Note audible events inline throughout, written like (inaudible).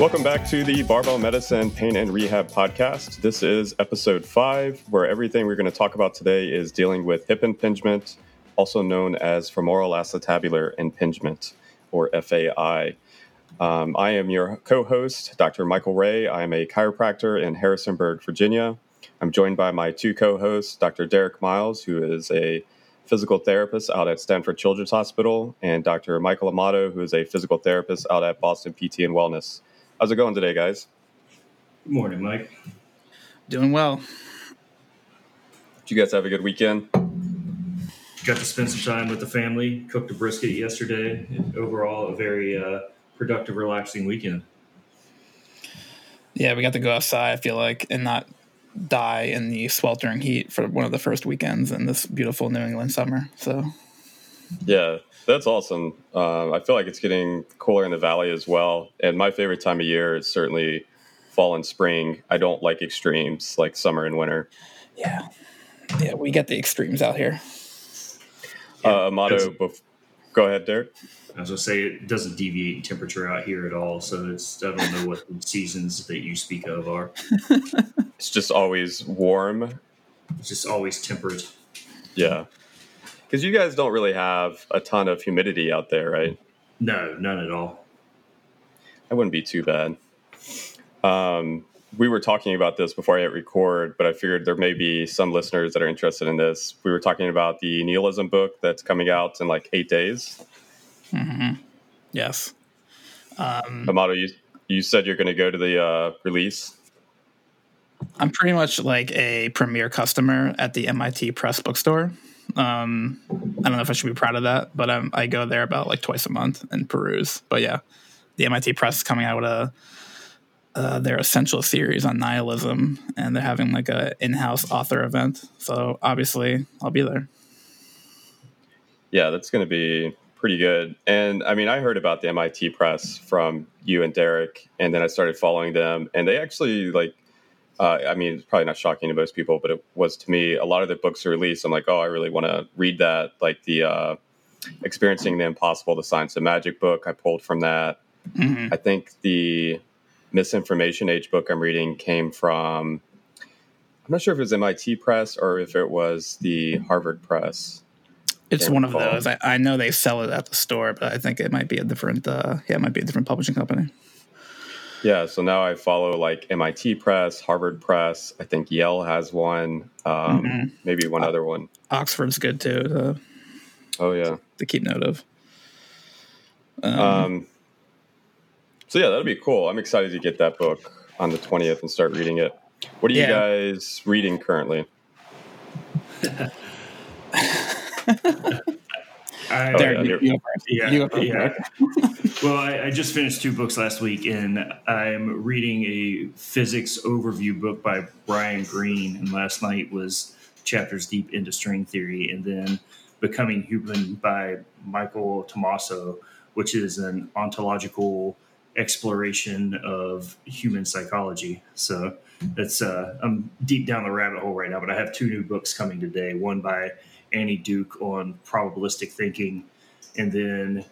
Welcome back to the Barbell Medicine Pain and Rehab podcast. This is episode five, where everything we're going to talk about today is dealing with hip impingement, also known as femoral acetabular impingement, or FAI. Um, I am your co host, Dr. Michael Ray. I am a chiropractor in Harrisonburg, Virginia. I'm joined by my two co hosts, Dr. Derek Miles, who is a physical therapist out at Stanford Children's Hospital, and Dr. Michael Amato, who is a physical therapist out at Boston PT and Wellness. How's it going today, guys? Good morning, Mike. Doing well. Did you guys have a good weekend? Got to spend some time with the family. Cooked a brisket yesterday. Overall, a very uh, productive, relaxing weekend. Yeah, we got to go outside. I feel like and not die in the sweltering heat for one of the first weekends in this beautiful New England summer. So, yeah, that's awesome. Uh, I feel like it's getting cooler in the valley as well. And my favorite time of year is certainly fall and spring. I don't like extremes like summer and winter. Yeah, yeah, we get the extremes out here. Uh, Amato, bef- go ahead, Derek. I was gonna say it doesn't deviate in temperature out here at all, so it's I don't know what the seasons that you speak of are. (laughs) it's just always warm. It's just always temperate. Yeah, because you guys don't really have a ton of humidity out there, right? No, none at all. That wouldn't be too bad. Um, we were talking about this before I hit record, but I figured there may be some listeners that are interested in this. We were talking about the nihilism book that's coming out in like eight days. Mm-hmm. Yes. Um, Amato, you you said you're going to go to the uh, release. I'm pretty much like a premier customer at the MIT Press bookstore. Um, I don't know if I should be proud of that, but um, I go there about like twice a month and peruse. But yeah, the MIT Press is coming out with a uh, their essential series on nihilism, and they're having like a in-house author event. So obviously, I'll be there. Yeah, that's going to be pretty good. And I mean, I heard about the MIT Press from you and Derek, and then I started following them, and they actually like. Uh, I mean, it's probably not shocking to most people, but it was to me. A lot of the books are released. I'm like, oh, I really want to read that. Like the uh, "Experiencing the Impossible: The Science of Magic" book, I pulled from that. Mm-hmm. I think the misinformation age book I'm reading came from. I'm not sure if it was MIT Press or if it was the Harvard Press. It's one of those. I, I, know they sell it at the store, but I think it might be a different. Uh, yeah, it might be a different publishing company. Yeah, so now I follow like MIT Press, Harvard Press. I think Yale has one. Um, mm-hmm. Maybe one uh, other one. Oxford's good too. To, oh yeah, to keep note of. Um, um, so yeah, that'll be cool. I'm excited to get that book on the 20th and start reading it. What are yeah. you guys reading currently? (laughs) I, there, you, you, yeah, you yeah. (laughs) well, I, I, just finished two books last week, and I'm reading a physics overview book by Brian Greene. And last night was chapters deep into string theory, and then Becoming Human by Michael Tomaso, which is an ontological exploration of human psychology. So that's uh, I'm deep down the rabbit hole right now. But I have two new books coming today. One by Annie Duke on probabilistic thinking, and then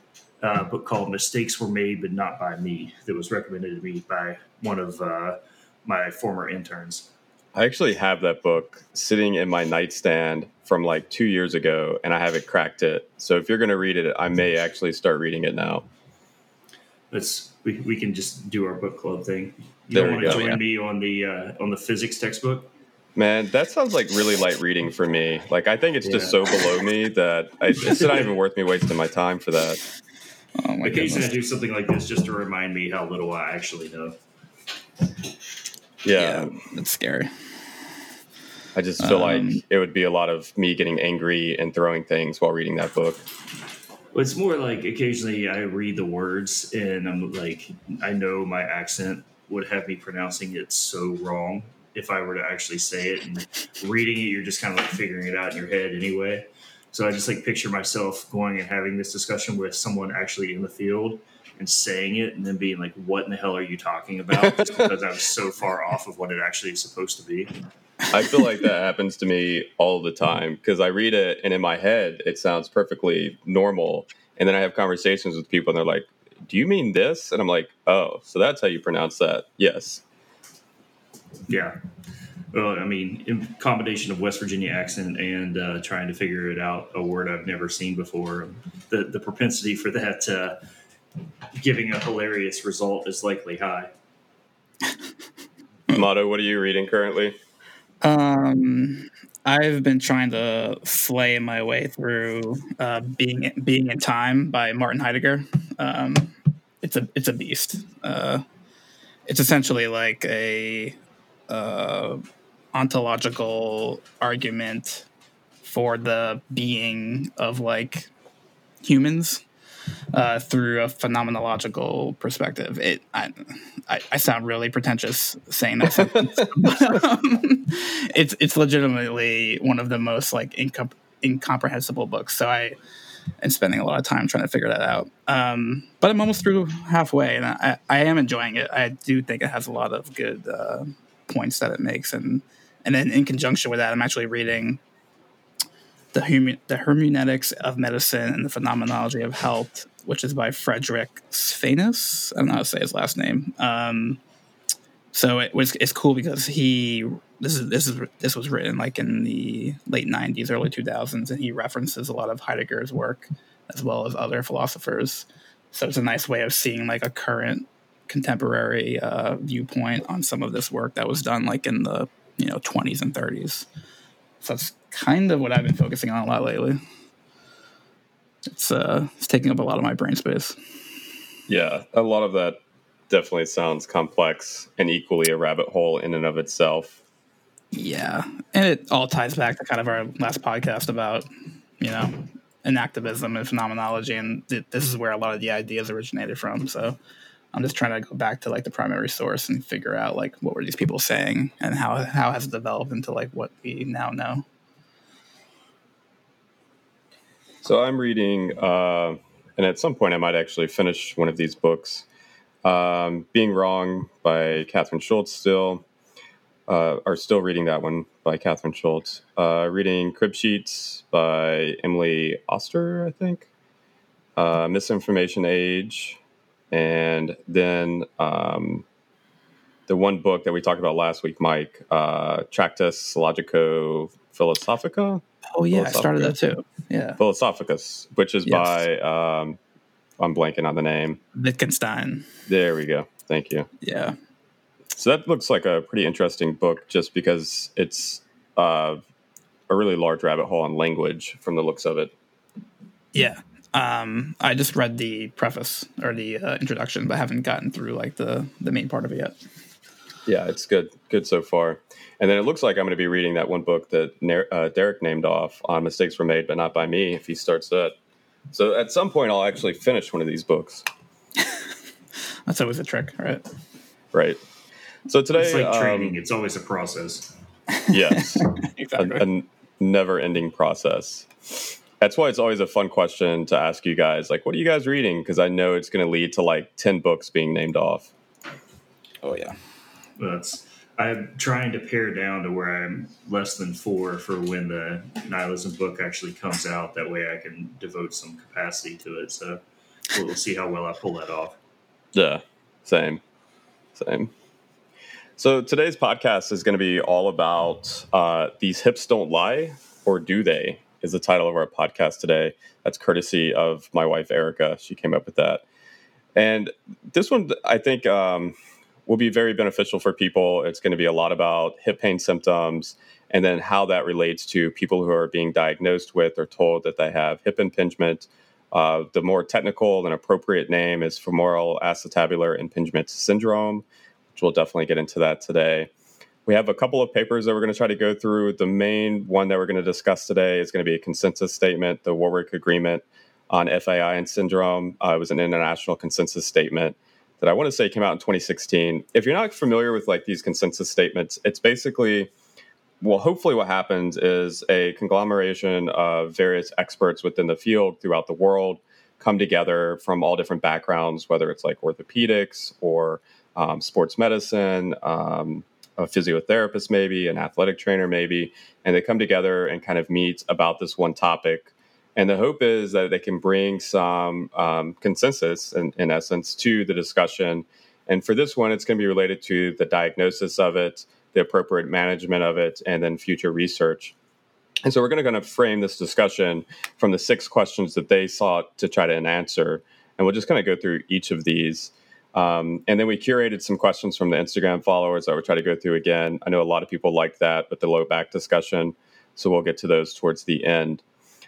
a book called "Mistakes Were Made but Not by Me" that was recommended to me by one of uh, my former interns. I actually have that book sitting in my nightstand from like two years ago, and I haven't cracked it. So if you're going to read it, I may actually start reading it now. Let's we, we can just do our book club thing. You there want to join yeah. me on the uh, on the physics textbook? Man, that sounds like really light reading for me. Like I think it's yeah. just so below me that I, it's not even worth me wasting my time for that. Oh Occasionally, I do something like this just to remind me how little I actually know. Yeah, yeah it's scary. I just feel um, like it would be a lot of me getting angry and throwing things while reading that book. It's more like occasionally I read the words and I'm like, I know my accent would have me pronouncing it so wrong if I were to actually say it. And reading it, you're just kind of like figuring it out in your head anyway. So I just like picture myself going and having this discussion with someone actually in the field and saying it and then being like, what in the hell are you talking about? (laughs) Just because I was so far off of what it actually is supposed to be. I feel like that happens to me all the time because I read it and in my head it sounds perfectly normal. And then I have conversations with people and they're like, "Do you mean this?" And I'm like, "Oh, so that's how you pronounce that?" Yes. Yeah. Well, I mean, in combination of West Virginia accent and uh, trying to figure it out, a word I've never seen before, the the propensity for that uh, giving a hilarious result is likely high. (laughs) Motto, what are you reading currently? Um, I've been trying to flay my way through uh, being Being and Time by Martin Heidegger. Um, it's a it's a beast. Uh, it's essentially like a uh, ontological argument for the being of like humans uh, through a phenomenological perspective. It, I, I, I sound really pretentious saying that (laughs) sentence, but, um, it's it's legitimately one of the most like incom- incomprehensible books. So I am spending a lot of time trying to figure that out. Um, but I'm almost through halfway, and I, I am enjoying it. I do think it has a lot of good uh, points that it makes, and and then in conjunction with that, I'm actually reading the, Hum- the Hermeneutics of Medicine and the Phenomenology of Health, which is by Frederick Svenaeus. I don't know how to say his last name. Um, so it was it's cool because he this is this is this was written like in the late 90s early 2000s and he references a lot of heidegger's work as well as other philosophers so it's a nice way of seeing like a current contemporary uh, viewpoint on some of this work that was done like in the you know 20s and 30s so that's kind of what I've been focusing on a lot lately. It's uh, it's taking up a lot of my brain space. Yeah, a lot of that definitely sounds complex and equally a rabbit hole in and of itself. Yeah, and it all ties back to kind of our last podcast about you know enactivism and phenomenology, and th- this is where a lot of the ideas originated from. So I'm just trying to go back to like the primary source and figure out like what were these people saying and how how has it developed into like what we now know. So I'm reading, uh, and at some point I might actually finish one of these books. Um, Being Wrong by Kathryn Schulz. still, uh, are still reading that one by Kathryn Schulz. Uh, reading Crib Sheets by Emily Oster, I think. Uh, Misinformation Age, and then um, the one book that we talked about last week, Mike, uh, Tractus Logico Philosophica. Oh yeah, I started that too. Yeah, Philosophicus, which is yes. by um, I'm blanking on the name. Wittgenstein. There we go. Thank you. Yeah. So that looks like a pretty interesting book, just because it's uh, a really large rabbit hole on language from the looks of it. Yeah. Um, I just read the preface or the uh, introduction, but haven't gotten through like the the main part of it yet. Yeah, it's good, good so far. And then it looks like I'm going to be reading that one book that uh, Derek named off on mistakes were made, but not by me. If he starts that, so at some point I'll actually finish one of these books. (laughs) That's always a trick, right? Right. So today, it's like um, training; it's always a process. Yes, (laughs) exactly. a, a never-ending process. That's why it's always a fun question to ask you guys. Like, what are you guys reading? Because I know it's going to lead to like ten books being named off. Oh yeah. That's I'm trying to pare down to where I'm less than four for when the nihilism book actually comes out. That way, I can devote some capacity to it. So we'll see how well I pull that off. Yeah, same, same. So today's podcast is going to be all about uh, these hips don't lie, or do they? Is the title of our podcast today. That's courtesy of my wife Erica. She came up with that, and this one I think. Um, will be very beneficial for people. It's going to be a lot about hip pain symptoms and then how that relates to people who are being diagnosed with or told that they have hip impingement. Uh, the more technical and appropriate name is femoral acetabular impingement syndrome, which we'll definitely get into that today. We have a couple of papers that we're going to try to go through. The main one that we're going to discuss today is going to be a consensus statement, the Warwick Agreement on FAI and syndrome. Uh, it was an international consensus statement that I want to say came out in 2016. If you're not familiar with like these consensus statements, it's basically well, hopefully, what happens is a conglomeration of various experts within the field throughout the world come together from all different backgrounds, whether it's like orthopedics or um, sports medicine, um, a physiotherapist, maybe an athletic trainer, maybe, and they come together and kind of meet about this one topic And the hope is that they can bring some um, consensus, in, in essence, to the discussion. And for this one, it's going to be related to the diagnosis of it, the appropriate management of it, and then future research. And so we're going to kind of frame this discussion from the six questions that they sought to try to answer. And we'll just kind of go through each of these. Um, and then we curated some questions from the Instagram followers that we'll try to go through again. I know a lot of people like that with the low back discussion. So we'll get to those towards the end.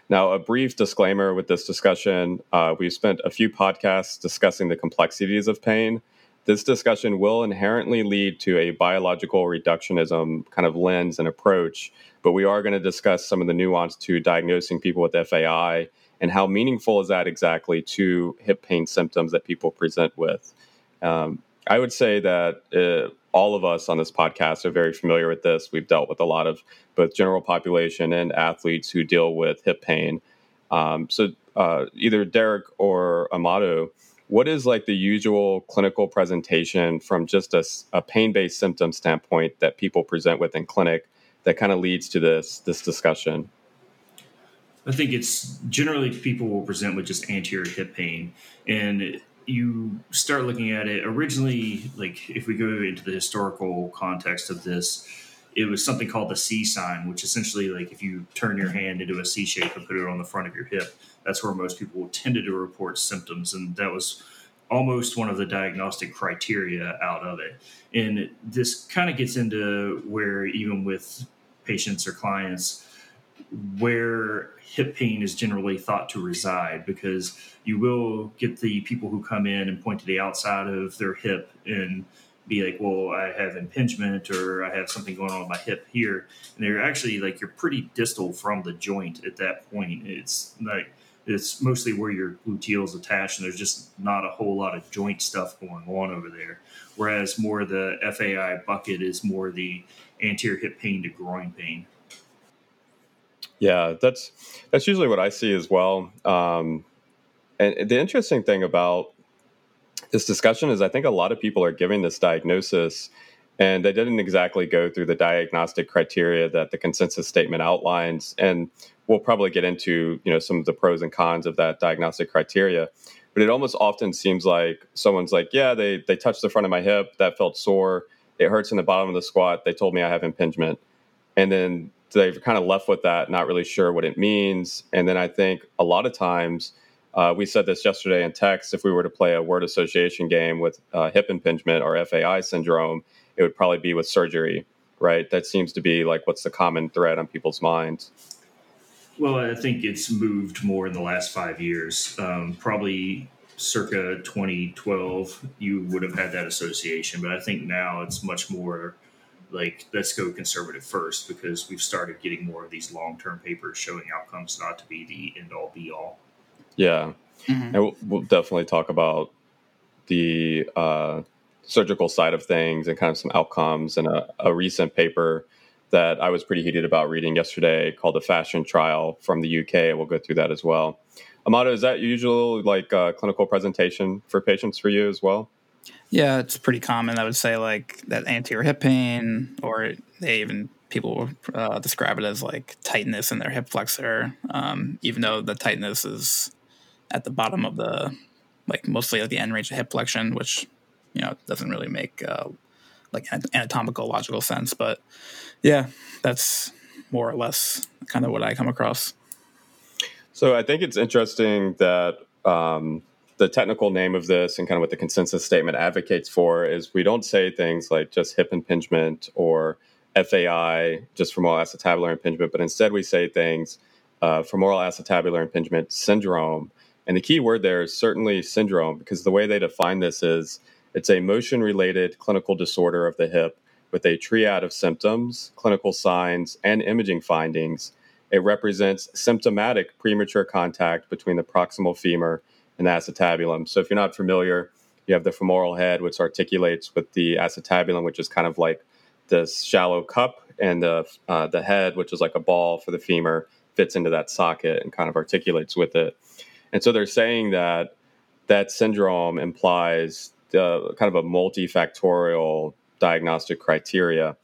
Now, a brief disclaimer with this discussion uh, we've spent a few podcasts discussing the complexities of pain. This discussion will inherently lead to a biological reductionism kind of lens and approach, but we are going to discuss some of the nuance to diagnosing people with FAI and how meaningful is that exactly to hip pain symptoms that people present with. Um, I would say that uh, all of us on this podcast are very familiar with this. We've dealt with a lot of both general population and athletes who deal with hip pain. Um, so, uh, either Derek or Amato, what is like the usual clinical presentation from just a, a pain-based symptom standpoint that people present with in clinic that kind of leads to this this discussion? I think it's generally people will present with just anterior hip pain, and you start looking at it originally, like if we go into the historical context of this, it was something called the C sign, which essentially, like if you turn your hand into a C shape and put it on the front of your hip, that's where most people tended to report symptoms, and that was almost one of the diagnostic criteria out of it. And this kind of gets into where even with patients or clients, where hip pain is generally thought to reside because you will get the people who come in and point to the outside of their hip and be like, well, I have impingement or I have something going on with my hip here. And they're actually like, you're pretty distal from the joint at that point. It's like, it's mostly where your gluteal is attached, and there's just not a whole lot of joint stuff going on over there. Whereas more the FAI bucket is more the anterior hip pain to groin pain. Yeah, that's that's usually what I see as well. Um, and the interesting thing about this discussion is I think a lot of people are giving this diagnosis and they didn't exactly go through the diagnostic criteria that the consensus statement outlines. And we'll probably get into you know some of the pros and cons of that diagnostic criteria. But it almost often seems like someone's like yeah they they touched the front of my hip that felt sore. It hurts in the bottom of the squat. They told me i have impingement. And then they've kind of left with that, not really sure what it means. And then I think a lot of times, uh, we said this yesterday in text, if we were to play a word association game with uh, hip impingement or FAI syndrome, it would probably be with surgery, right? That seems to be like what's the common thread on people's minds. Well, I think it's moved more in the last five years. Um, probably circa 2012, you would have had that association, but I think now it's much more like let's go conservative first because we've started getting more of these long-term papers showing outcomes not to be the end all be all yeah. Mm-hmm. and we'll, we'll, definitely talk about the uh, surgical side of things and kind of some outcomes and a, a, recent paper that i was pretty heated about reading yesterday called the fashion trial from the uk we'll go through that as well. Amato is that usual like uh, clinical presentation for patients for you as well yeah, it's pretty common. I would say like that anterior hip pain, or they even people uh, describe it as like tightness in their hip flexor, um, even though the tightness is at the bottom of the like mostly at the end range of hip flexion, which you know doesn't really make uh, like anatomical logical sense. But yeah, that's more or less kind of what I come across. So I think it's interesting that um, the technical name of this and kind of what the consensus statement advocates for is we don't say things like just hip impingement or FAI, just femoral acetabular impingement, but instead we say things uh, femoral acetabular impingement syndrome. And the key word there is certainly syndrome because the way they define this is it's a motion related clinical disorder of the hip with a triad of symptoms, clinical signs, and imaging findings. It represents symptomatic premature contact between the proximal femur and acetabulum. So if you're not familiar, you have the femoral head, which articulates with the acetabulum, which is kind of like this shallow cup, and the uh, the head, which is like a ball for the femur, fits into that socket and kind of articulates with it. And so they're saying that that syndrome implies the, kind of a multifactorial diagnostic criteria.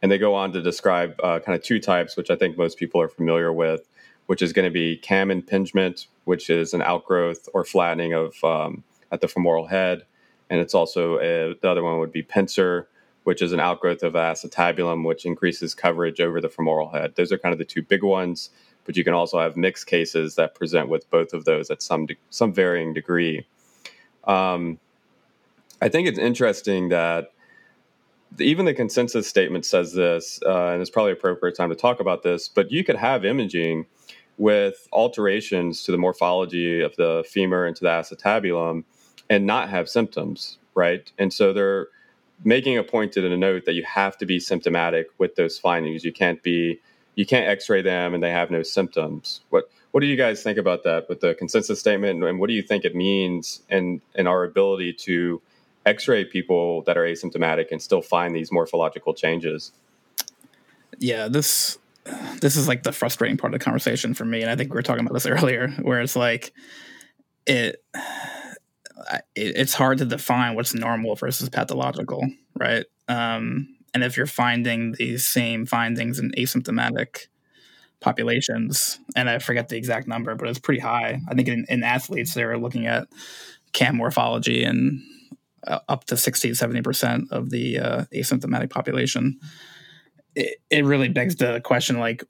And they go on to describe uh, kind of two types, which I think most people are familiar with. which is going to be cam impingement, which is an outgrowth or flattening of um, at the femoral head, and it's also a, the other one would be pincer, which is an outgrowth of acetabulum, which increases coverage over the femoral head. Those are kind of the two big ones, but you can also have mixed cases that present with both of those at some de- some varying degree. Um, I think it's interesting that even the consensus statement says this, uh, and it's probably appropriate time to talk about this. But you could have imaging with alterations to the morphology of the femur and to the acetabulum, and not have symptoms, right? And so they're making a point in a note that you have to be symptomatic with those findings. You can't be, you can't X-ray them and they have no symptoms. What what do you guys think about that with the consensus statement, and what do you think it means in in our ability to X-ray people that are asymptomatic and still find these morphological changes? Yeah, this this is like the frustrating part of the conversation for me, and I think we were talking about this (laughs) earlier, where it's like it, it it's hard to define what's normal versus pathological, right? Um, and if you're finding these same findings in asymptomatic populations, and I forget the exact number, but it's pretty high. I think in, in athletes, they're looking at cam morphology and uh, up to 60 to 70% of the uh, asymptomatic population. It, it really begs the question like,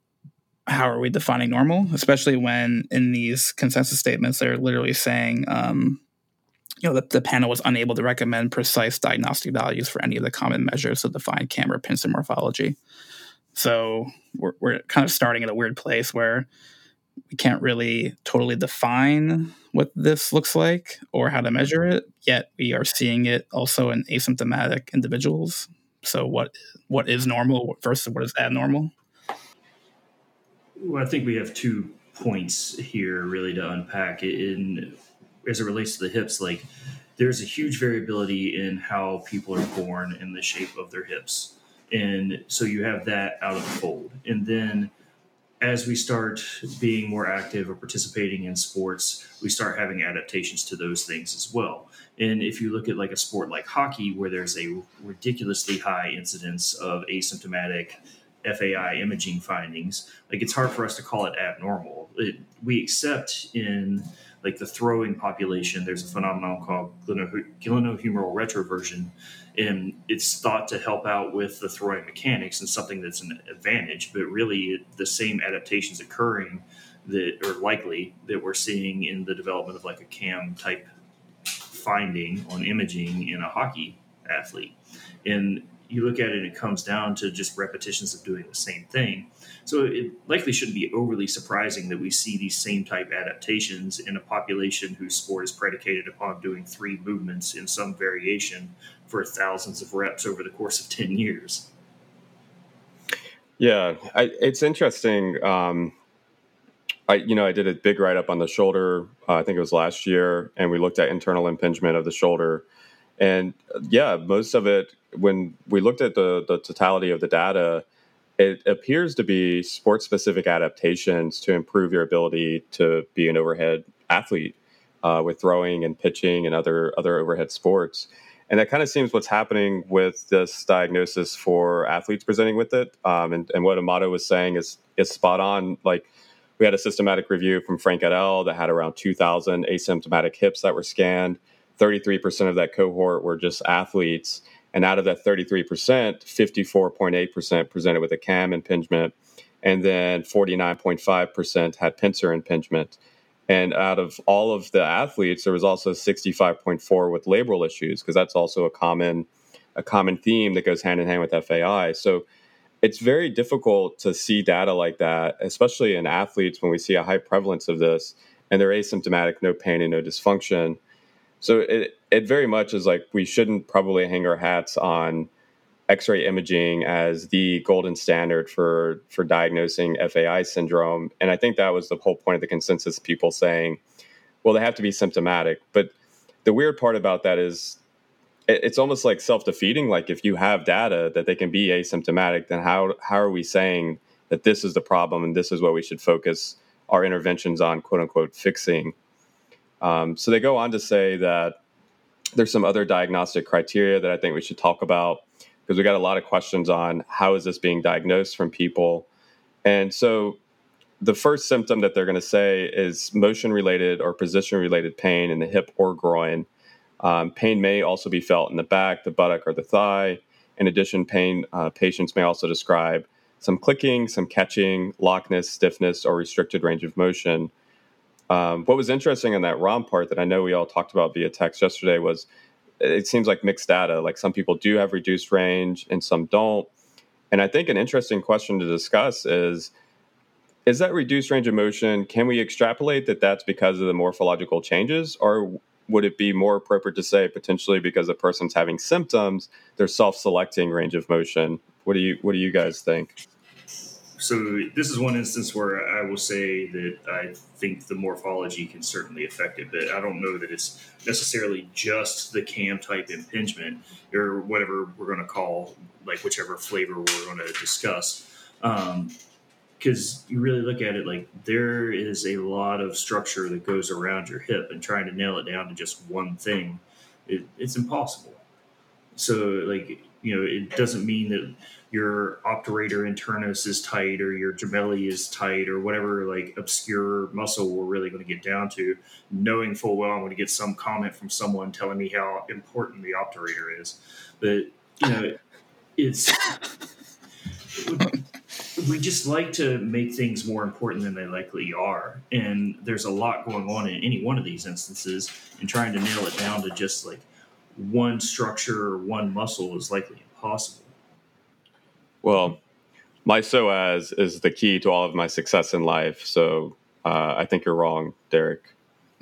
how are we defining normal? Especially when in these consensus statements, they're literally saying, um, you know, the, the panel was unable to recommend precise diagnostic values for any of the common measures to define cam or pincer morphology. So we're, we're kind of starting at a weird place where we can't really totally define what this looks like or how to measure it yet we are seeing it also in asymptomatic individuals so what what is normal versus what is abnormal? Well i think we have two points here really to unpack. In as it relates to the hips like there's a huge variability in how people are born in the shape of their hips. And so you have that out of the fold. And then as we start being more active or participating in sports, we start having adaptations to those things as well. And if you look at like a sport like hockey, where there's a ridiculously high incidence of asymptomatic FAI imaging findings, like it's hard for us to call it abnormal. It, we accept in like the throwing population, there's a phenomenon called glenohumeral retroversion, and it's thought to help out with the throwing mechanics and something that's an advantage. But really, the same adaptations occurring that are likely that we're seeing in the development of like a cam type finding on imaging in a hockey athlete, and you look at it, it comes down to just repetitions of doing the same thing. So it likely shouldn't be overly surprising that we see these same type adaptations in a population whose sport is predicated upon doing three movements in some variation for thousands of reps over the course of 10 years. Yeah, I, it's interesting. Um, I, you know, I did a big write up on the shoulder. Uh, I think it was last year, and we looked at internal impingement of the shoulder. And uh, yeah, most of it when we looked at the the totality of the data, it appears to be sport specific adaptations to improve your ability to be an overhead athlete uh, with throwing and pitching and other other overhead sports. And that kind of seems what's happening with this diagnosis for athletes presenting with it. Um, and, and what Amato was saying is is spot on. Like we had a systematic review from Frank et al. that had around 2,000 asymptomatic hips that were scanned. 33% of that cohort were just athletes and out of that 33%, 54.8% presented with a cam impingement, and then 49.5% had pincer impingement. And out of all of the athletes, there was also 65.4 with labral issues, because that's also a common a common theme that goes hand in hand with FAI. So it's very difficult to see data like that, especially in athletes when we see a high prevalence of this and they're asymptomatic, no pain and no dysfunction. So it it very much is like we shouldn't probably hang our hats on X-ray imaging as the golden standard for for diagnosing FAI syndrome. And I think that was the whole point of the consensus people saying, well, they have to be symptomatic. But the weird part about that is it's almost like self-defeating. Like if you have data that they can be asymptomatic, then how how are we saying that this is the problem and this is what we should focus our interventions on, quote unquote, fixing? Um, so they go on to say that there's some other diagnostic criteria that I think we should talk about because we got a lot of questions on how is this being diagnosed from people. And so the first symptom that they're going to say is motion related or position related pain in the hip or groin. Um, pain may also be felt in the back, the buttock, or the thigh. In addition, pain uh, patients may also describe some clicking, some catching, lockness, stiffness, or restricted range of motion. Um, what was interesting in that ROM part that I know we all talked about via text yesterday was it seems like mixed data. Like some people do have reduced range and some don't. And I think an interesting question to discuss is is that reduced range of motion? Can we extrapolate that that's because of the morphological changes, or would it be more appropriate to say potentially because a person's having symptoms, they're self-selecting range of motion? What do you What do you guys think? So this is one instance where I will say that I think the morphology can certainly affect it, but I don't know that it's necessarily just the cam type impingement or whatever we're going to call, like whichever flavor we're going to discuss. Um, because you really look at it like there is a lot of structure that goes around your hip and trying to nail it down to just one thing it, it's impossible. So like you know it doesn't mean that your obturator internus is tight or your gemelli is tight or whatever like obscure muscle we're really going to get down to. Knowing full well i'm going to get some comment from someone telling me how important the obturator is. But you know it's (laughs) we just like to make things more important than they likely are. And there's a lot going on in any one of these instances, and trying to nail it down to just like one structure or one muscle is likely impossible. Well, my psoas is the key to all of my success in life. So uh, I think you're wrong, Derek. (laughs)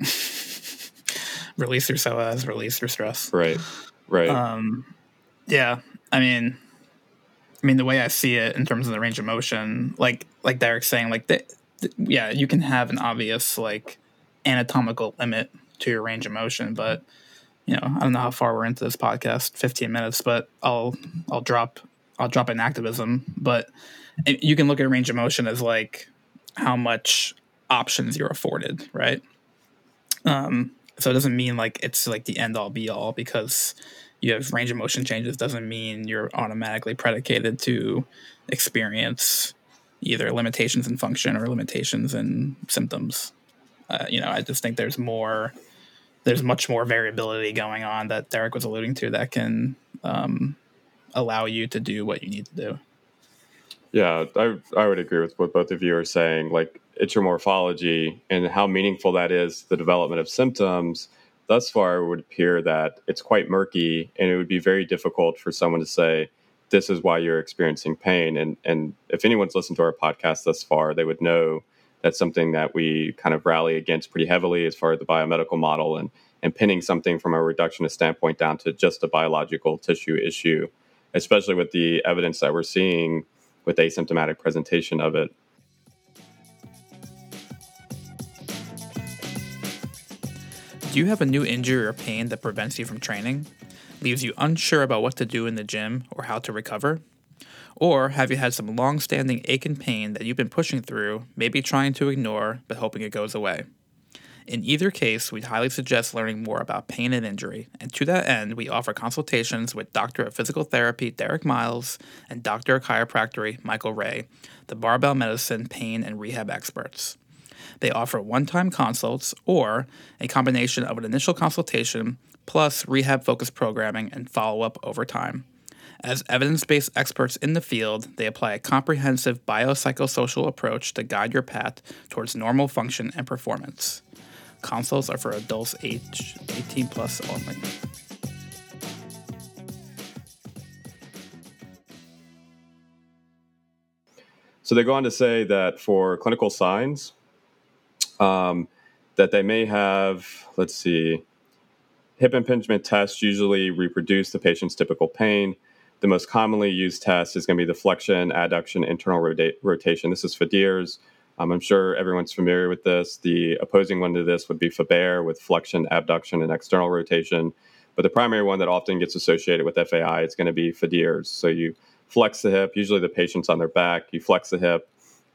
release your psoas, release your stress. Right, right. Um, yeah, I mean, I mean, the way I see it in terms of the range of motion, like like Derek's saying, like the, the, yeah, you can have an obvious like anatomical limit to your range of motion, but you know, I don't know how far we're into this podcast, 15 minutes, but I'll I'll drop I'll drop enactivism, but you can look at range of motion as like how much options you're afforded, right? Um, so it doesn't mean like it's like the end all be all because you have range of motion changes doesn't mean you're automatically predicated to experience either limitations in function or limitations in symptoms. Uh, you know, I just think there's more, there's much more variability going on that Derek was alluding to that can um, allow you to do what you need to do. Yeah, I I would agree with what both of you are saying. Like it's your morphology and how meaningful that is the development of symptoms thus far it would appear that it's quite murky and it would be very difficult for someone to say this is why you're experiencing pain. And and if anyone's listened to our podcast thus far they would know that's something that we kind of rally against pretty heavily as far as the biomedical model and and pinning something from a reductionist standpoint down to just a biological tissue issue especially with the evidence that we're seeing with asymptomatic presentation of it Do you have a new injury or pain that prevents you from training? Leaves you unsure about what to do in the gym or how to recover? Or have you had some long standing ache and pain that you've been pushing through, maybe trying to ignore, but hoping it goes away? In either case, we'd highly suggest learning more about pain and injury, and to that end, we offer consultations with Doctor of Physical Therapy Derek Miles and Doctor of Chiropractic Michael Ray, the barbell medicine, pain, and rehab experts. They offer one time consults or a combination of an initial consultation plus rehab focused programming and follow up over time. As evidence based experts in the field, they apply a comprehensive biopsychosocial approach to guide your path towards normal function and performance. Consults are for adults age 18 plus only. So they go on to say that for clinical signs, um, that they may have, let's see, hip impingement tests usually reproduce the patient's typical pain. The most commonly used test is going to be the flexion, adduction, internal rota- rotation. This is Fadir's. Um, I'm sure everyone's familiar with this. The opposing one to this would be Faber with flexion, abduction, and external rotation. But the primary one that often gets associated with FAI is going to be Fadir's. So you flex the hip, usually the patient's on their back, you flex the hip,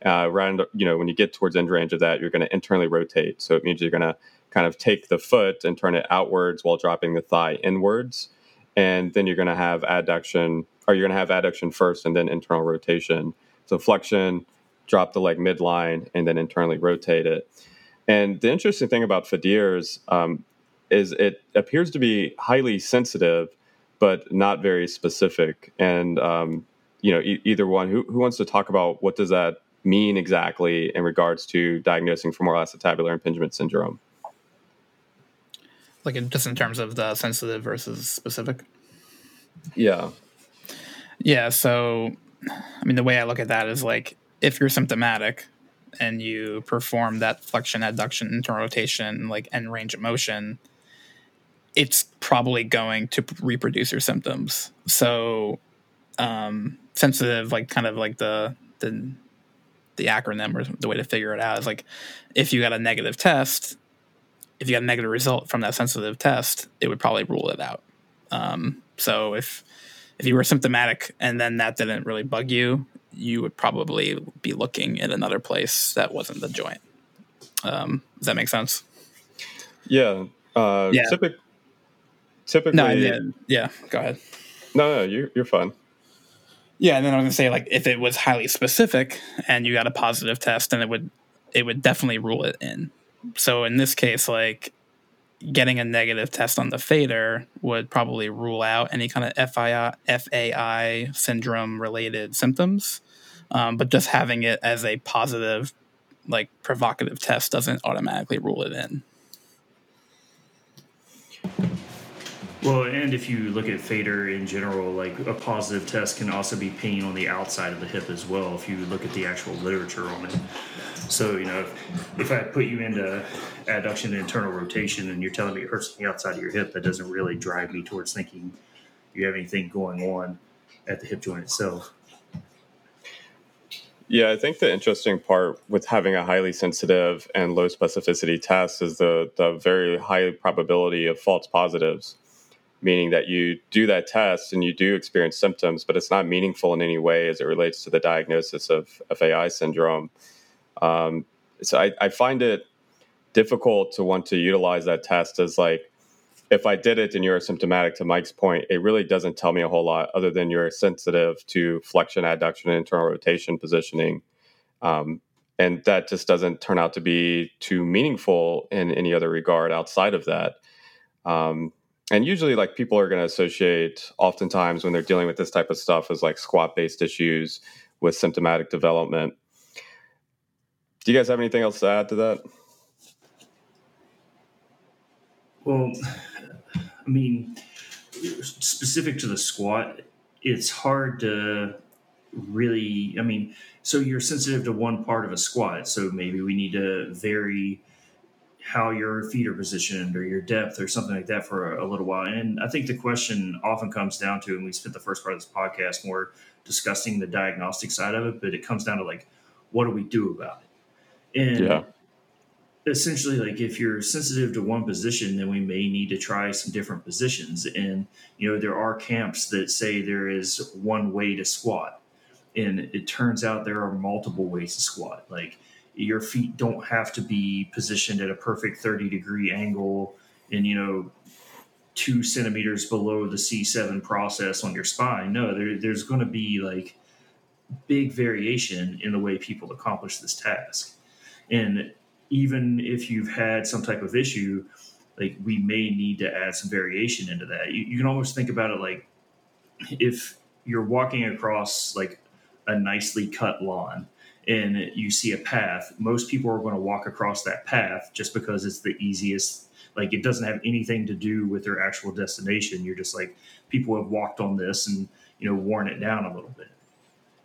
uh, you know when you get towards end range of that you're going to internally rotate so it means you're going to kind of take the foot and turn it outwards while dropping the thigh inwards and then you're going to have adduction or you're going to have adduction first and then internal rotation so flexion drop the leg midline and then internally rotate it. And the interesting thing about Fadirs um, is it appears to be highly sensitive, but not very specific. And um, you know, e- either one. Who, who wants to talk about what does that mean exactly in regards to diagnosing femoral acetabular impingement syndrome? Like in, just in terms of the sensitive versus specific. Yeah. Yeah. So, I mean, the way I look at that is like if you're symptomatic and you perform that flexion, adduction, internal rotation, like end range of motion, it's probably going to reproduce your symptoms. So, um, sensitive, like kind of like the the the acronym or the way to figure it out is like if you got a negative test, if you got a negative result from that sensitive test, it would probably rule it out. Um, so if if you were symptomatic and then that didn't really bug you, you would probably be looking at another place that wasn't the joint. Um, does that make sense? Yeah. Uh, yeah. Typic- typically. No, yeah, yeah. Go ahead. No, no, you're, you're fine. Yeah, and then I was gonna say like if it was highly specific and you got a positive test, then it would it would definitely rule it in. So in this case, like getting a negative test on the fader would probably rule out any kind of FII, FAI syndrome related symptoms. Um, but just having it as a positive, like provocative test doesn't automatically rule it in. Well, and if you look at fader in general, like a positive test can also be pain on the outside of the hip as well. If you look at the actual literature on it, so you know, if, I put you into adduction and internal rotation, and you're telling me it hurts on the outside of your hip, that doesn't really drive me towards thinking you have anything going on at the hip joint itself. Yeah, I think the interesting part with having a highly sensitive and low specificity test is the the very high probability of false positives meaning that you do that test and you do experience symptoms, but it's not meaningful in any way as it relates to the diagnosis of FAI syndrome. Um, so I, I, find it difficult to want to utilize that test as like, if I did it and you're asymptomatic, to Mike's point, it really doesn't tell me a whole lot other than you're sensitive to flexion, adduction, and internal rotation positioning. Um, and that just doesn't turn out to be too meaningful in any other regard outside of that. Um, and usually like people are going to associate oftentimes when they're dealing with this type of stuff as like squat based issues with symptomatic development. Do you guys have anything else to add to that? Well i mean specific to the squat it's hard to really i mean so you're sensitive to one part of a squat so maybe we need to vary how your feet are positioned or your depth or something like that for a, a, little while. And I think the question often comes down to, and we spent the first part of this podcast more discussing the diagnostic side of it, but it comes down to like, what do we do about it? And yeah. essentially, like if you're sensitive to one position, then we may need to try some different positions. And, you know, there are camps that say there is one way to squat. And it turns out there are multiple ways to squat. Like, your feet don't have to be positioned at a perfect 30 degree angle and you know two centimeters below the c7 process on your spine. No there, there's going to be like big variation in the way people accomplish this task. And even if you've had some type of issue like we may need to add some variation into that. You, you can almost think about it like if you're walking across like a nicely cut lawn and you see a path, most people are going to walk across that path just because it's the easiest. Like it doesn't have anything to do with their actual destination. You're just like people have walked on this and you know worn it down a little bit.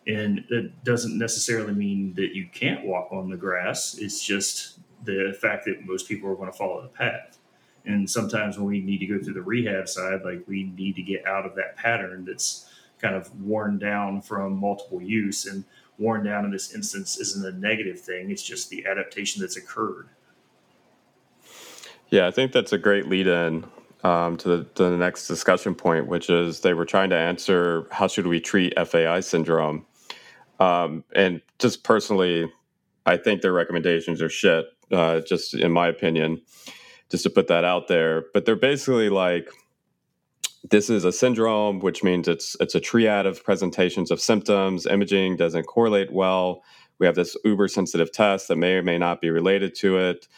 And it doesn't necessarily mean that you can't walk on the grass. It's just the fact that most people are going to follow the path. And sometimes when we need to go through the rehab side, like we need to get out of that pattern that's kind of worn down from multiple use and worn down in this instance isn't a negative thing. It's just the adaptation that's occurred. Yeah, I think that's a great lead in um, to, the, to the next discussion point, which is they were trying to answer how should we treat FAI syndrome. Um, and just personally, I think their recommendations are shit, uh, just in my opinion, just to put that out there. But they're basically like, this is a syndrome, which means it's it's a triad of presentations of symptoms. Imaging doesn't correlate well we have this uber sensitive test that may or may not be related to it.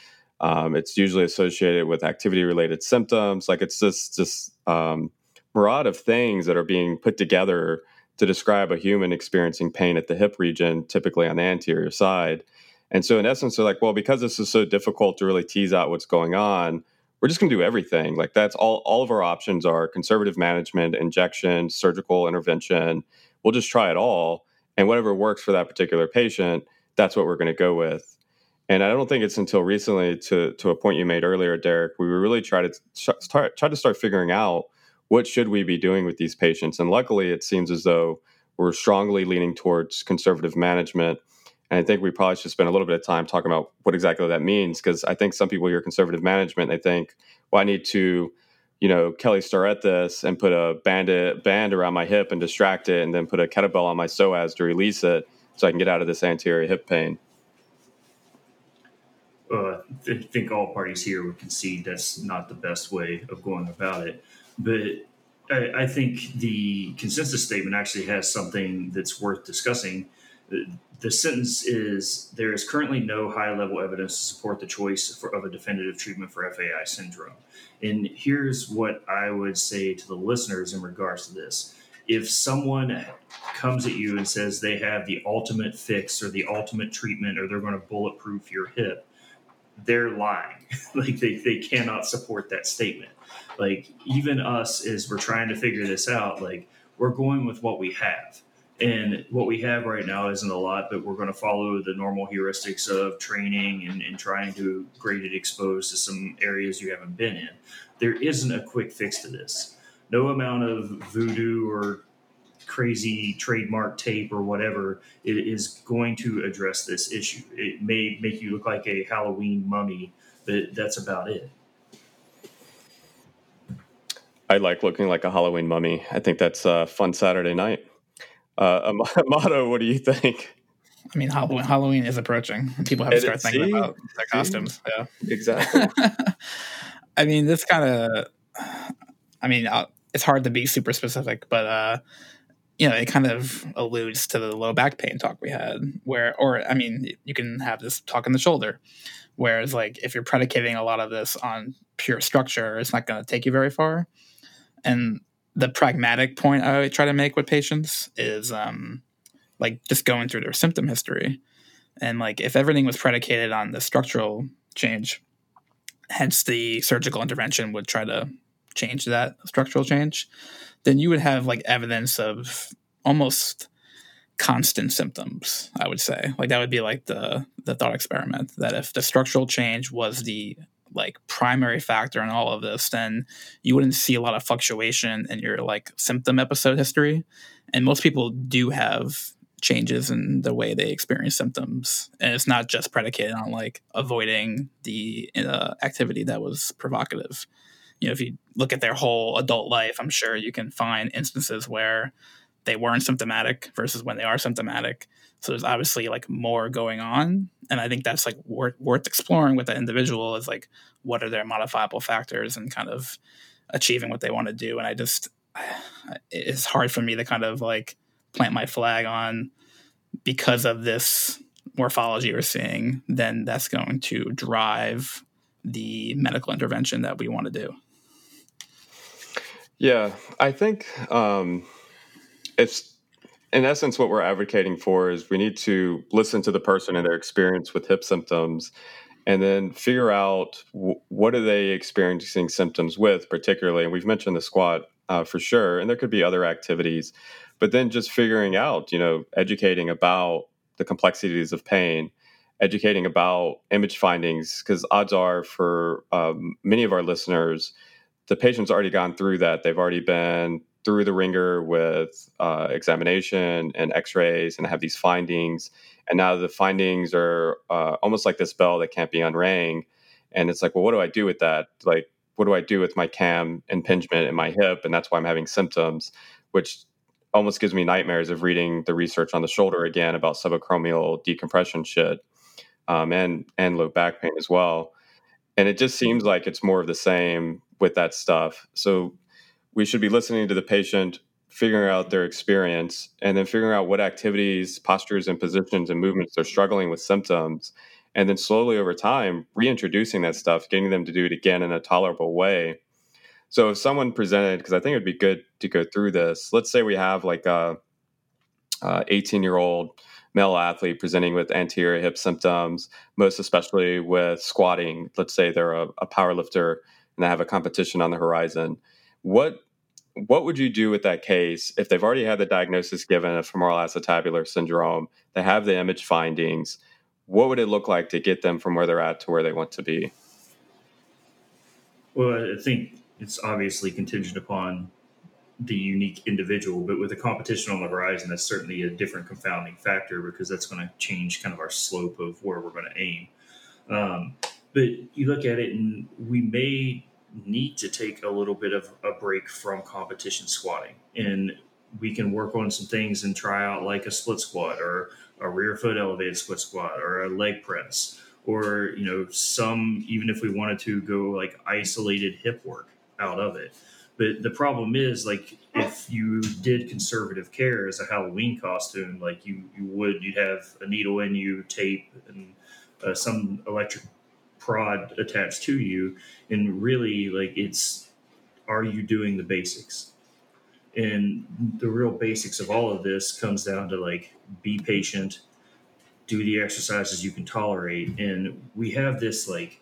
Um, it's usually associated with activity related symptoms. Like it's just this um, of things that are being put together to describe a human experiencing pain at the hip region, typically on the anterior side. And so, in essence, they're like, well, because this is so difficult to really tease out what's going on, we're just going to do everything. Like that's all. All of our options are conservative management, injection, surgical intervention. We'll just try it all, and whatever works for that particular patient, that's what we're going to go with. And I don't think it's until recently, to to a point you made earlier, Derek, we really try to start try to start figuring out what should we be doing with these patients. And luckily, it seems as though we're strongly leaning towards conservative management. And I think we probably should spend a little bit of time talking about what exactly that means, because I think some people hear conservative management, they think, well, I need to, you know, Kelly Starrett this and put a bandit band around my hip and distract it, and then put a kettlebell on my psoas to release it, so I can get out of this anterior hip pain uh, I think all parties here would concede that's not the best way of going about it. But I, I, think the consensus statement actually has something that's worth discussing. The sentence is There is currently no high level evidence to support the choice for, of a definitive treatment for FAI syndrome. And here's what I would say to the listeners in regards to this. If someone comes at you and says they have the ultimate fix or the ultimate treatment or they're going to bulletproof your hip, they're lying. (laughs) like they, they cannot support that statement. Like even us as we're trying to figure this out, like we're going with what we have. And what we have right now isn't a lot, but we're going to follow the normal heuristics of training and, and trying to grade it exposed to some areas you haven't been in. There isn't a quick fix to this. No amount of voodoo or crazy trademark tape or whatever it is going to address this issue. It may make you look like a Halloween mummy, but that's about it. I like looking like a Halloween mummy. I think that's a fun Saturday night. Uh, Amato, (laughs) what do you think? I mean, Halloween, Halloween is approaching. People have to start thinking see? about their costumes. Yeah, exactly. (laughs) I mean, this kind of. I mean, uh, it's hard to be super specific, but uh, you know, it kind of alludes to the low back pain talk we had, where, or I mean, you can have this talk in the shoulder, whereas like if you're predicating a lot of this on pure structure, it's not going to take you very far. And the pragmatic point I try to make with patients is um, like just going through their symptom history, and like if everything was predicated on the structural change, hence the surgical intervention would try to change that structural change then you would have like evidence of almost constant symptoms i would say. Like that would be like the the thought experiment that if the structural change was the like primary factor in all of this then you wouldn't see a lot of fluctuation in your like symptom episode history. And most people do have changes in the way they experience symptoms. And it's not just predicated on like avoiding the uh, activity that was provocative. You know, if you look at their whole adult life, I'm sure you can find instances where they weren't symptomatic versus when they are symptomatic. So there's obviously like more going on, and I think that's like worth worth exploring with the individual is like what are their modifiable factors and kind of achieving what they want to do. And I just (sighs) it's hard for me to kind of like plant my flag on because of this morphology we're seeing, then that's going to drive the medical intervention that we want to do. Yeah, I think um, it's in essence what we're advocating for is we need to listen to the person and their experience with hip symptoms and then figure out w- what are they experiencing symptoms with particularly and we've mentioned the squat uh, for sure and there could be other activities but then just figuring out you know educating about the complexities of pain educating about image findings because odds are for um, many of our listeners the patient's already gone through that. They've already been through the ringer with uh, examination and x-rays and have these findings. And now the findings are uh, almost like this bell that can't be unrang. And it's like well what do i do with that? Like what do i do with my cam impingement in my hip? And that's why i'm having symptoms which almost gives me nightmares of reading the research on the shoulder again about subacromial decompression shit um, and and low back pain as well. And it just seems like it's more of the same with that stuff. So we should be listening to the patient, figuring out their experience, and then figuring out what activities, postures, and positions and movements they're struggling with symptoms. And then slowly over time, reintroducing that stuff, getting them to do it again in a tolerable way. So if someone presented, because I think it would be good to go through this, let's say we have like a 18 year old male athlete presenting with anterior hip symptoms, most especially with squatting. Let's say they're a, a power lifter and they have a competition on the horizon. What what would you do with that case if they've already had the diagnosis given of femoral acetabular syndrome? They have the image findings. What would it look like to get them from where they're at to where they want to be? Well, I think it's obviously contingent upon the unique individual, but with a competition on the horizon, that's certainly a different confounding factor because that's going to change kind of our slope of where we're going to aim. Um, but you look at it, and we may need to take a little bit of a break from competition squatting. And we can work on some things and try out like a split squat or a rear foot elevated split squat or a leg press or you know some even if we wanted to go like isolated hip work out of it. But the problem is like if you did conservative care as a halloween costume like you you would you'd have a needle in you tape and uh, some electric prod attached to you and really like it's are you doing the basics? And the real basics of all of this comes down to like be patient do the exercises you can tolerate. And we have this like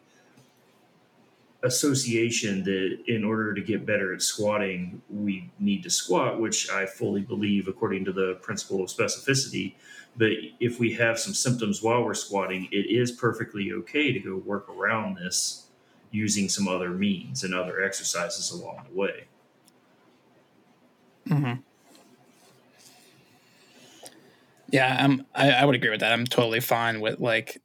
association that in order to get better at squatting we need to squat which i fully believe according to the principle of specificity but if we have some symptoms while we're squatting, it is perfectly okay to go work around this using some other means and other exercises along the way. Mm-hmm. Yeah, I'm, I, I would agree with that. I'm totally fine with like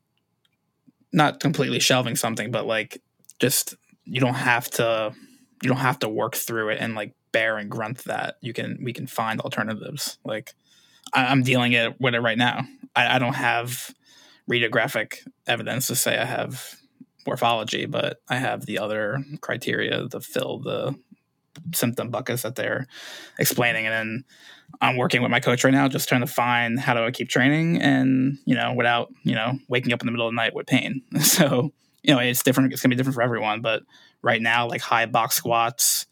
not completely shelving something, but like just you don't have to you don't have to work through it and like bear and grunt that. You can we can find alternatives. Like I, am dealing it with it right now. I, I don't have radiographic evidence to say I have morphology, but I have the other criteria to fill the symptom buckets that they're explaining. And then I'm working with my coach right now, just trying to find how do I keep training and, you know, without, you know, waking up in the middle of the night with pain. (laughs) So, you know, it's different. It's to be different for everyone. But right now, like high box squats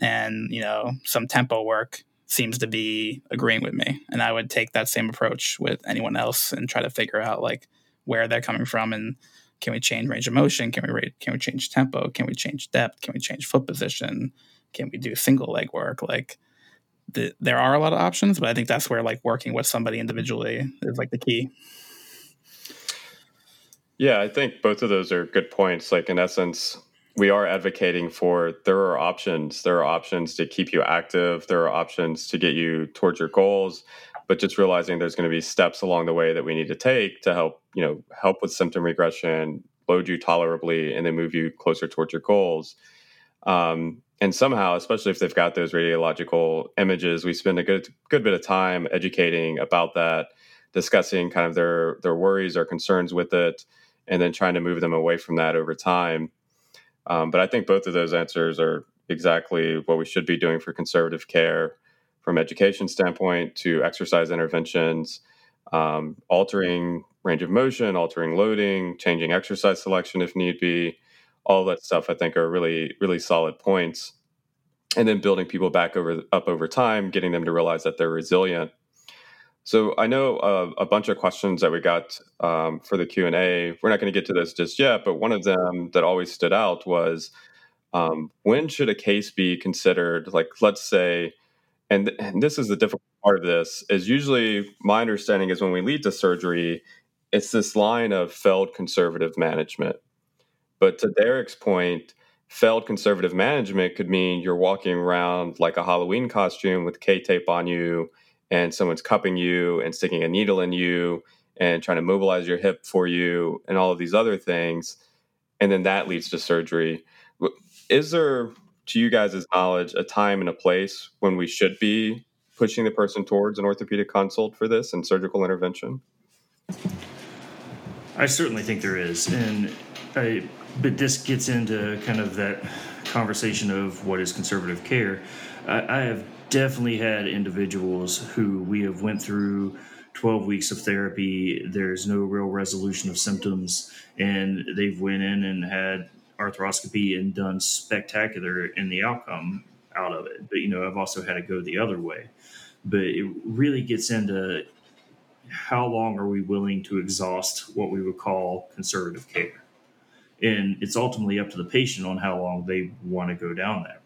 and, you know, some tempo work seems to be agreeing with me and i would take that same approach with anyone else and try to figure out like where they're coming from and can we change range of motion can we rate, can we change tempo can we change depth can we change foot position can we do single leg work like the, there are a lot of options but i think that's where like working with somebody individually is like the key yeah i think both of those are good points like in essence we are advocating for there are options. There are options to keep you active. There are options to get you towards your goals, but just realizing there's going to be steps along the way that we need to take to help, you know, help with symptom regression, load you tolerably, and then move you closer towards your goals. Um, and somehow, especially if they've got those radiological images, we spend a good good bit of time educating about that, discussing kind of their their worries or concerns with it, and then trying to move them away from that over time. Um, but I think both of those answers are exactly what we should be doing for conservative care from education standpoint to exercise interventions, um, altering range of motion, altering loading, changing exercise selection if need be. All that stuff I think are really, really solid points. And then building people back over up over time, getting them to realize that they're resilient so I know uh, a bunch of questions that we got um, for the Q and A. We're not going to get to this just yet, but one of them that always stood out was um, when should a case be considered? Like, let's say, and, and this is the difficult part of this is usually my understanding is when we lead to surgery, it's this line of failed conservative management. But to Derek's point, failed conservative management could mean you're walking around like a Halloween costume with K tape on you and someone's cupping you and sticking a needle in you and trying to mobilize your hip for you and all of these other things. And then that leads to surgery. Is there to you guys' knowledge a time and a place when we should be pushing the person towards an orthopedic consult for this and surgical intervention? I certainly think there is. And I, but this gets into kind of that conversation of what is conservative care. I, I have definitely had individuals who we have went through 12 weeks of therapy. There's no real resolution of symptoms and they've went in and had arthroscopy and done spectacular in the outcome out of it. But you know i've also had to go the other way. But it really gets into how long are we willing to exhaust what we would call conservative care? And it's ultimately up to the patient on how long they want to go down that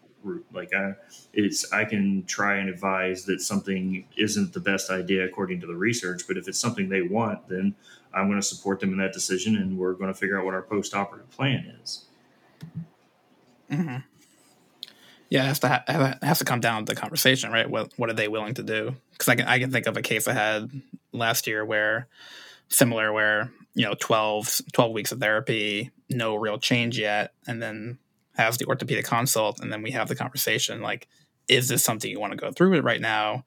Like I, it's I can try and advise that something isn't the best idea according to the research, but if it's something they want, then I'm going to support them in that decision, and we're going to figure out what our post-operative plan is. Mm-hmm. Yeah, it has to ha- has to come down to the conversation, right? What what are they willing to do? Because I can I can think of a case I had last year where similar where you know 12, 12 weeks of therapy, no real change yet, and then has the orthopedic consult, and then we have the conversation like, is this something you want to go through with right now?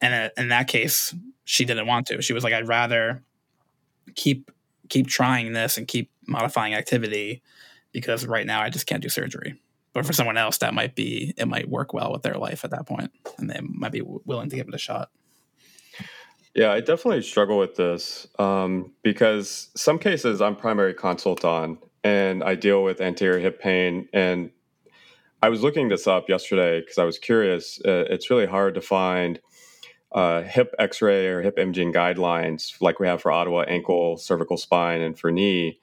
And uh, in that case, she didn't want to. She was like, I'd rather keep keep trying this and keep modifying activity because right now I just can't do surgery. But for someone else, that might be it might work well with their life at that point, and they might be w- willing to give it a shot. Yeah, I definitely struggle with this um, because some cases I'm primary consult on, and I deal with anterior hip pain. And I was looking this up yesterday because I was curious. Uh, it's really hard to find uh, hip X-ray or hip imaging guidelines like we have for Ottawa ankle, cervical spine, and for knee.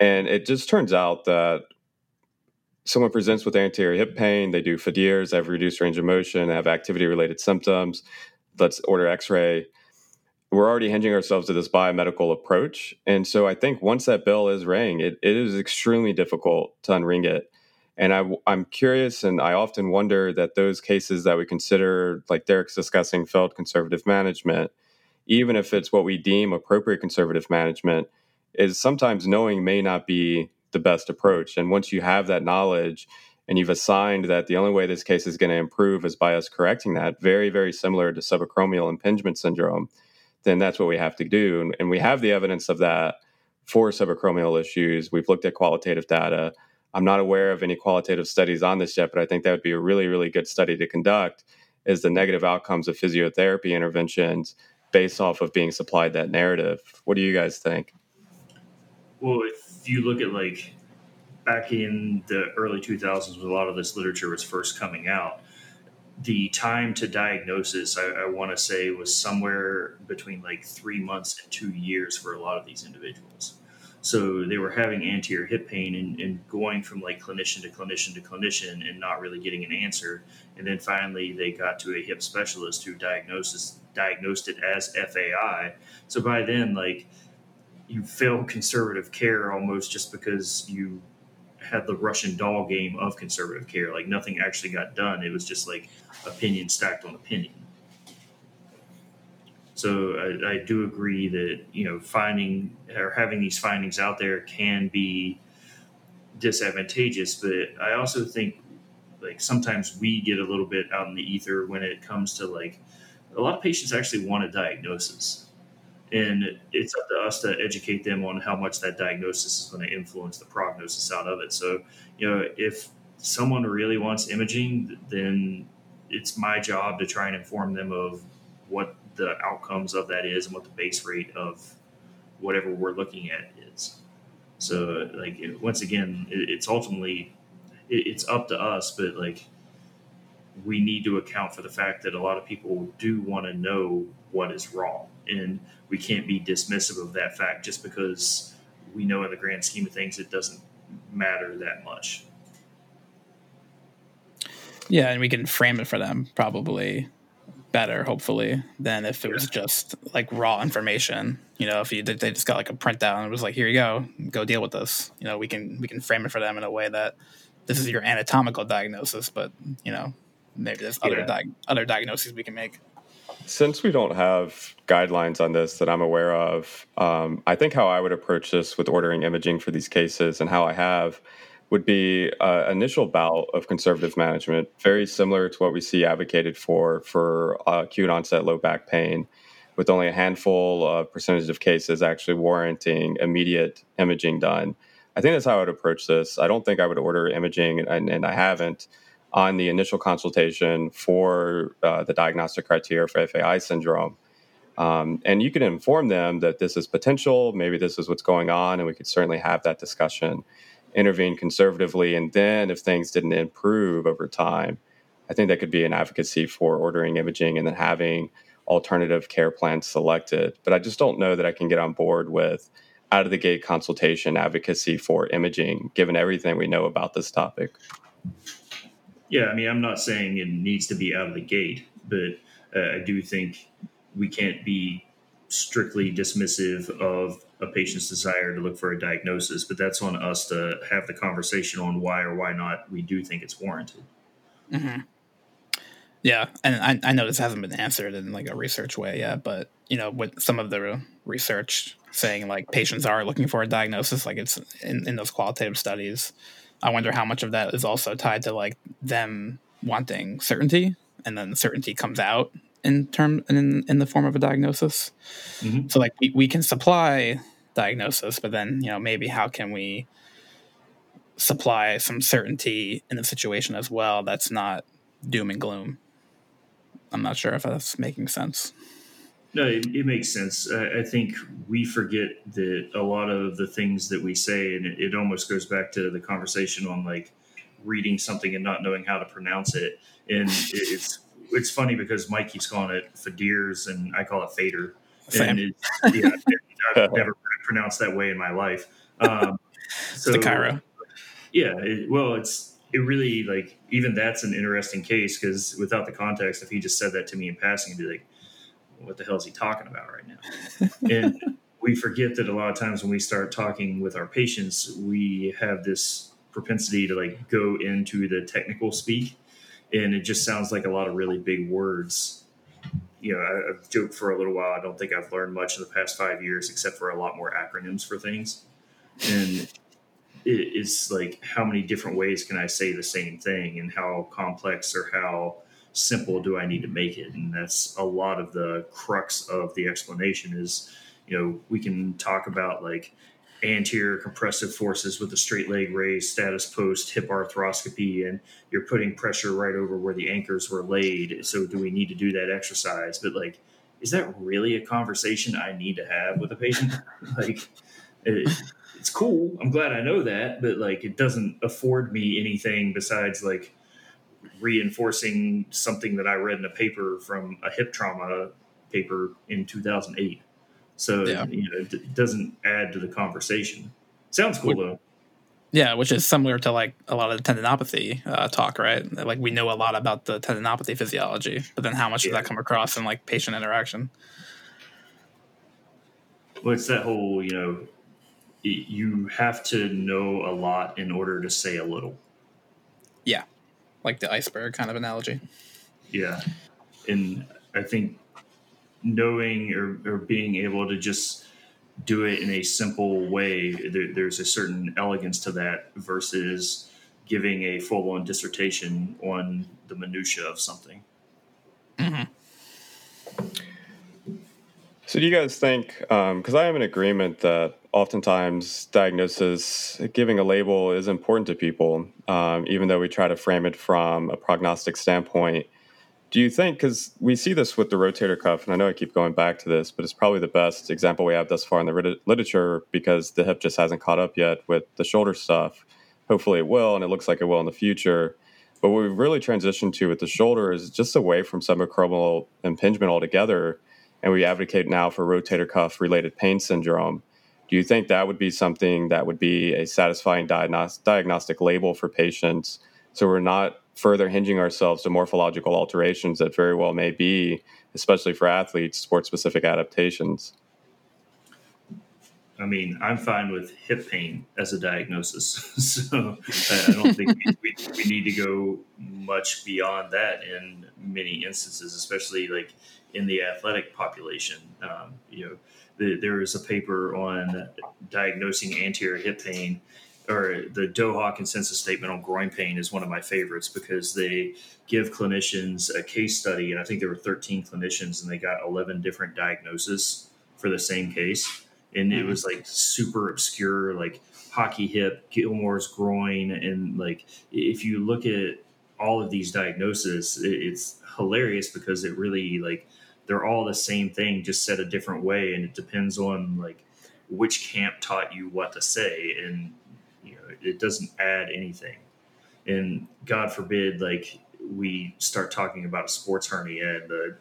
And it just turns out that someone presents with anterior hip pain, they do Fadirs, they have reduced range of motion, they have activity-related symptoms. Let's order X-ray we're already hinging ourselves to this biomedical approach. And so I think once that bell is rang, it, it is extremely difficult to unring it. And I, I'm curious, and I often wonder that those cases that we consider, like Derek's discussing, failed conservative management, even if it's what we deem appropriate conservative management, is sometimes knowing may not be the best approach. And once you have that knowledge and you've assigned that the only way this case is going to improve is by us correcting that, very, very similar to subacromial impingement syndrome then that's what we have to do. And, and we have the evidence of that for subacromial issues. We've looked at qualitative data. I'm not aware of any qualitative studies on this yet, but I think that would be a really, really good study to conduct is the negative outcomes of physiotherapy interventions based off of being supplied that narrative. What do you guys think? Well, if you look at like back in the early 2000s when a lot of this literature was first coming out, the time to diagnosis, I, I want to say, was somewhere between like three months and two years for a lot of these individuals. So they were having anterior hip pain and, and, going from like clinician to clinician to clinician and not really getting an answer. And then finally, they got to a hip specialist who diagnosed diagnosed it as FAI. So by then, like you failed conservative care almost just because you had the Russian doll game of conservative care. Like nothing actually got done. It was just like opinion stacked on opinion. So I, I, do agree that you know finding or having these findings out there can be disadvantageous, but I also think like sometimes we get a little bit out in the ether when it comes to like a lot of patients actually want a diagnosis and it's up to us to educate them on how much that diagnosis is going to influence the prognosis out of it. So, you know, if someone really wants imaging, then it's my job to try and inform them of what the outcomes of that is and what the base rate of whatever we're looking at is. So, like, once again, it's ultimately it's up to us, but like we need to account for the fact that a lot of people do want to know what is wrong and we can't be dismissive of that fact just because we know in the grand scheme of things it doesn't matter that much. Yeah, and we can frame it for them probably better, hopefully, than if it was just like raw information. You know, if you they just got like a printout and it was like, here you go, go deal with this. You know, we can we can frame it for them in a way that this is your anatomical diagnosis, but you know, maybe there's other yeah. di- other diagnoses we can make. Since we don't have guidelines on this that I'm aware of, um, I think how I would approach this with ordering imaging for these cases and how I have would be uh, initial bout of conservative management, very similar to what we see advocated for for acute onset low back pain, with only a handful of percentage of cases actually warranting immediate imaging done. I think that's how I would approach this. I don't think I would order imaging, and, and I haven't on the initial consultation for uh, the diagnostic criteria for FAI syndrome. Um, and you can inform them that this is potential, maybe this is what's going on, and we could certainly have that discussion, intervene conservatively. And then if things didn't improve over time, I think that could be an advocacy for ordering imaging and then having alternative care plans selected. But I just don't know that I can get on board with out of the gate consultation advocacy for imaging, given everything we know about this topic. Yeah, I mean, I'm not saying it needs to be out of the gate, but uh, I do think we can't be strictly dismissive of a patient's desire to look for a diagnosis, but that's on us to have the conversation on why or why not we do think it's warranted. Mm-hmm. Yeah, and I, I know this hasn't been answered in like a research way yet, but you know, with some of the research saying like patients are looking for a diagnosis, like it's in, in those qualitative studies, I wonder how much of that is also tied to like them wanting certainty, and then certainty comes out in term in in the form of a diagnosis. Mm-hmm. So like we, we can supply diagnosis, but then you know maybe how can we supply some certainty in the situation as well that's not doom and gloom. I'm not sure if that's making sense. No, it, it makes sense. I, I, think we forget that a lot of the things that we say, and it, it, almost goes back to the conversation on like reading something and not knowing how to pronounce it. And it's it's funny because Mike keeps calling it Fadirs and I call it Fader. And yeah, I've (laughs) never pronounced that way in my life. Um, so, the Cairo. Yeah, it, well, it's it really like even that's an interesting case because without the context, if he just said that to me in passing, I'd be like, "What the hell is he talking about right now?" and (laughs) we forget that a lot of times when we start talking with our patients, we have this propensity to like go into the technical speak, and it just sounds like a lot of really big words. You know, I, I've joked for a little while. I don't think I've learned much in the past five years, except for a lot more acronyms for things. And it's like how many different ways can I say the same thing, and how complex or how simple do I need to make it? And that's a lot of the crux of the explanation. Is you know we can talk about like anterior compressive forces with a straight leg raise, status post, hip arthroscopy, and you're putting pressure right over where the anchors were laid. So, do we need to do that exercise? But, like, is that really a conversation I need to have with a patient? (laughs) like, it, it's cool. I'm glad I know that, but like it doesn't afford me anything besides like reinforcing something that I read in a paper from a hip trauma paper in 2008. So yeah. you know, it doesn't add to the conversation. Sounds cool though. Yeah, which is similar to like a lot of the tendinopathy uh, talk, right? Like we know a lot about the tendinopathy physiology, but then how much yeah. does that come across in like patient interaction? Well, it's that whole you know you have to know a lot in order to say a little. Yeah, like the iceberg kind of analogy. Yeah, and I think knowing or, or being able to just do it in a simple way, there, there's a certain elegance to that versus giving a full-on dissertation on the minutia of something. Mm-hmm. So, do you guys think? Because um, I am in agreement that oftentimes diagnosis, giving a label is important to people, um, even though we try to frame it from a prognostic standpoint. Do you think? Because we see this with the rotator cuff, and I know I keep going back to this, but it's probably the best example we have thus far in the literature because the hip just hasn't caught up yet with the shoulder stuff. Hopefully, it will, and it looks like it will in the future. But what we've really transitioned to with the shoulder is just away from subacromial impingement altogether and we advocate now for rotator cuff related pain syndrome. Do you think that would be something that would be a satisfying diagnos- diagnostic label for patients so we're not further hinging ourselves to morphological alterations that very well may be, especially for athletes, sport specific adaptations? I mean, I'm fine with hip pain as a diagnosis. (laughs) so I don't think we, we, need to go much beyond that in many instances, especially like in the athletic population. Um, you know, the, there is a paper on diagnosing anterior hip pain, or the Doha consensus statement on groin pain is one of my favorites because they give clinicians a case study, and I think there were 13 clinicians, and they got 11 different diagnoses for the same case, and it mm-hmm. was like super obscure, like hockey hip, Gilmore's groin, and like if you look at all of these diagnoses, it's hilarious because it really like they're all the same thing, just said a different way, and it depends on like which camp taught you what to say, and you know it doesn't add anything. And God forbid, like we start talking about a sports hernia and the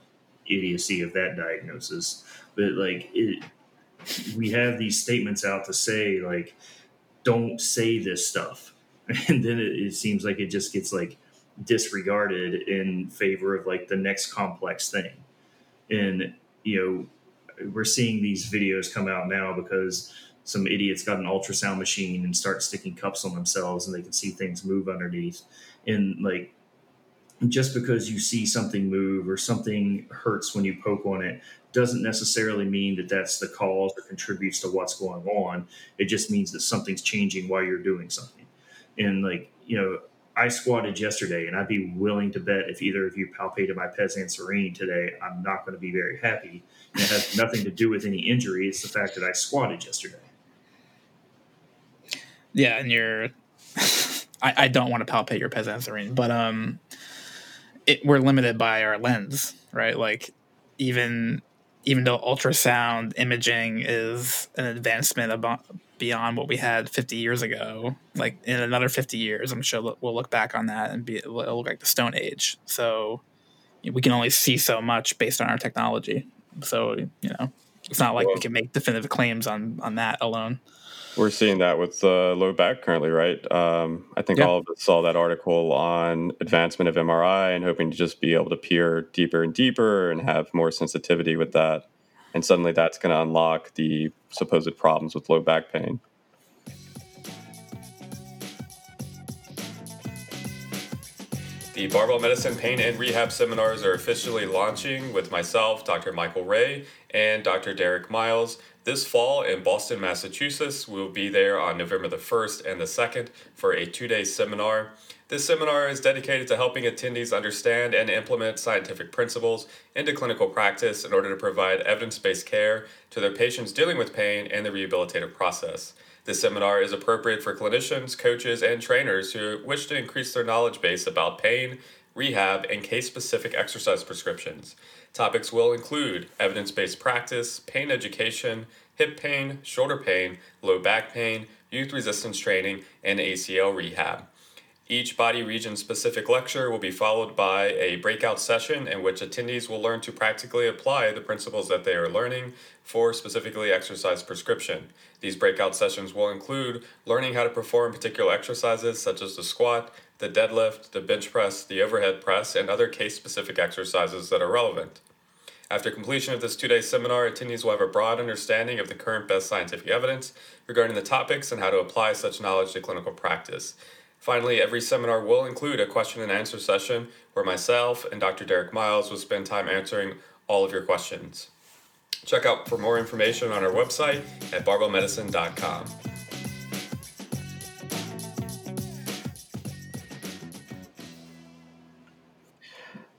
idiocy of that diagnosis, but like it, we have these statements out to say like, don't say this stuff, (laughs) and then it, it seems like it just gets like disregarded in favor of like the next complex thing. And you know we're seeing these videos come out now because some idiots got an ultrasound machine and start sticking cups on themselves and they can see things move underneath. And like just because you see something move or something hurts when you poke on it doesn't necessarily mean that that's the cause or contributes to what's going on it just means that something's changing while you're doing something and like you know I squatted yesterday, and I'd be willing to bet if either of you palpated my pes anserine today, I'm not going to be very happy. And it has nothing to do with any injury. It's the fact that I squatted yesterday. Yeah, and you're. (laughs) I, I don't want to palpate your pes anserine, but um, it, we're limited by our lens, right? Like, even even though ultrasound imaging is an advancement about beyond what we had 50 years ago. Like in another 50 years, I'm sure we'll look back on that and be it'll look like the Stone Age. So we can only see so much based on our technology. So you know, it's not like well, we can make definitive claims on on that alone. We're seeing that with uh, low back currently, right? Um, I think yeah. all of us saw that article on advancement of MRI and hoping to just be able to peer deeper and deeper and have more sensitivity with that and suddenly that's going to unlock the supposed problems with low back pain. The Barbell Medicine Pain and Rehab seminars are officially launching with myself, Dr. Michael Ray, and Dr. Derek Miles. This fall in Boston, Massachusetts, we'll be there on November the 1st and the 2nd for a two day seminar. This seminar is dedicated to helping attendees understand and implement scientific principles into clinical practice in order to provide evidence based care to their patients dealing with pain and the rehabilitative process. This seminar is appropriate for clinicians, coaches, and trainers who wish to increase their knowledge base about pain, rehab, and case specific exercise prescriptions. Topics will include evidence based practice, pain education, hip pain, shoulder pain, low back pain, youth resistance training, and ACL rehab. Each body region specific lecture will be followed by a breakout session in which attendees will learn to practically apply the principles that they are learning for specifically exercise prescription. These breakout sessions will include learning how to perform particular exercises such as the squat, the deadlift, the bench press, the overhead press, and other case specific exercises that are relevant. After completion of this two day seminar, attendees will have a broad understanding of the current best scientific evidence regarding the topics and how to apply such knowledge to clinical practice. Finally, every seminar will include a question and answer session where myself and Dr. Derek Miles will spend time answering all of your questions. Check out for more information on our website at barbellmedicine.com.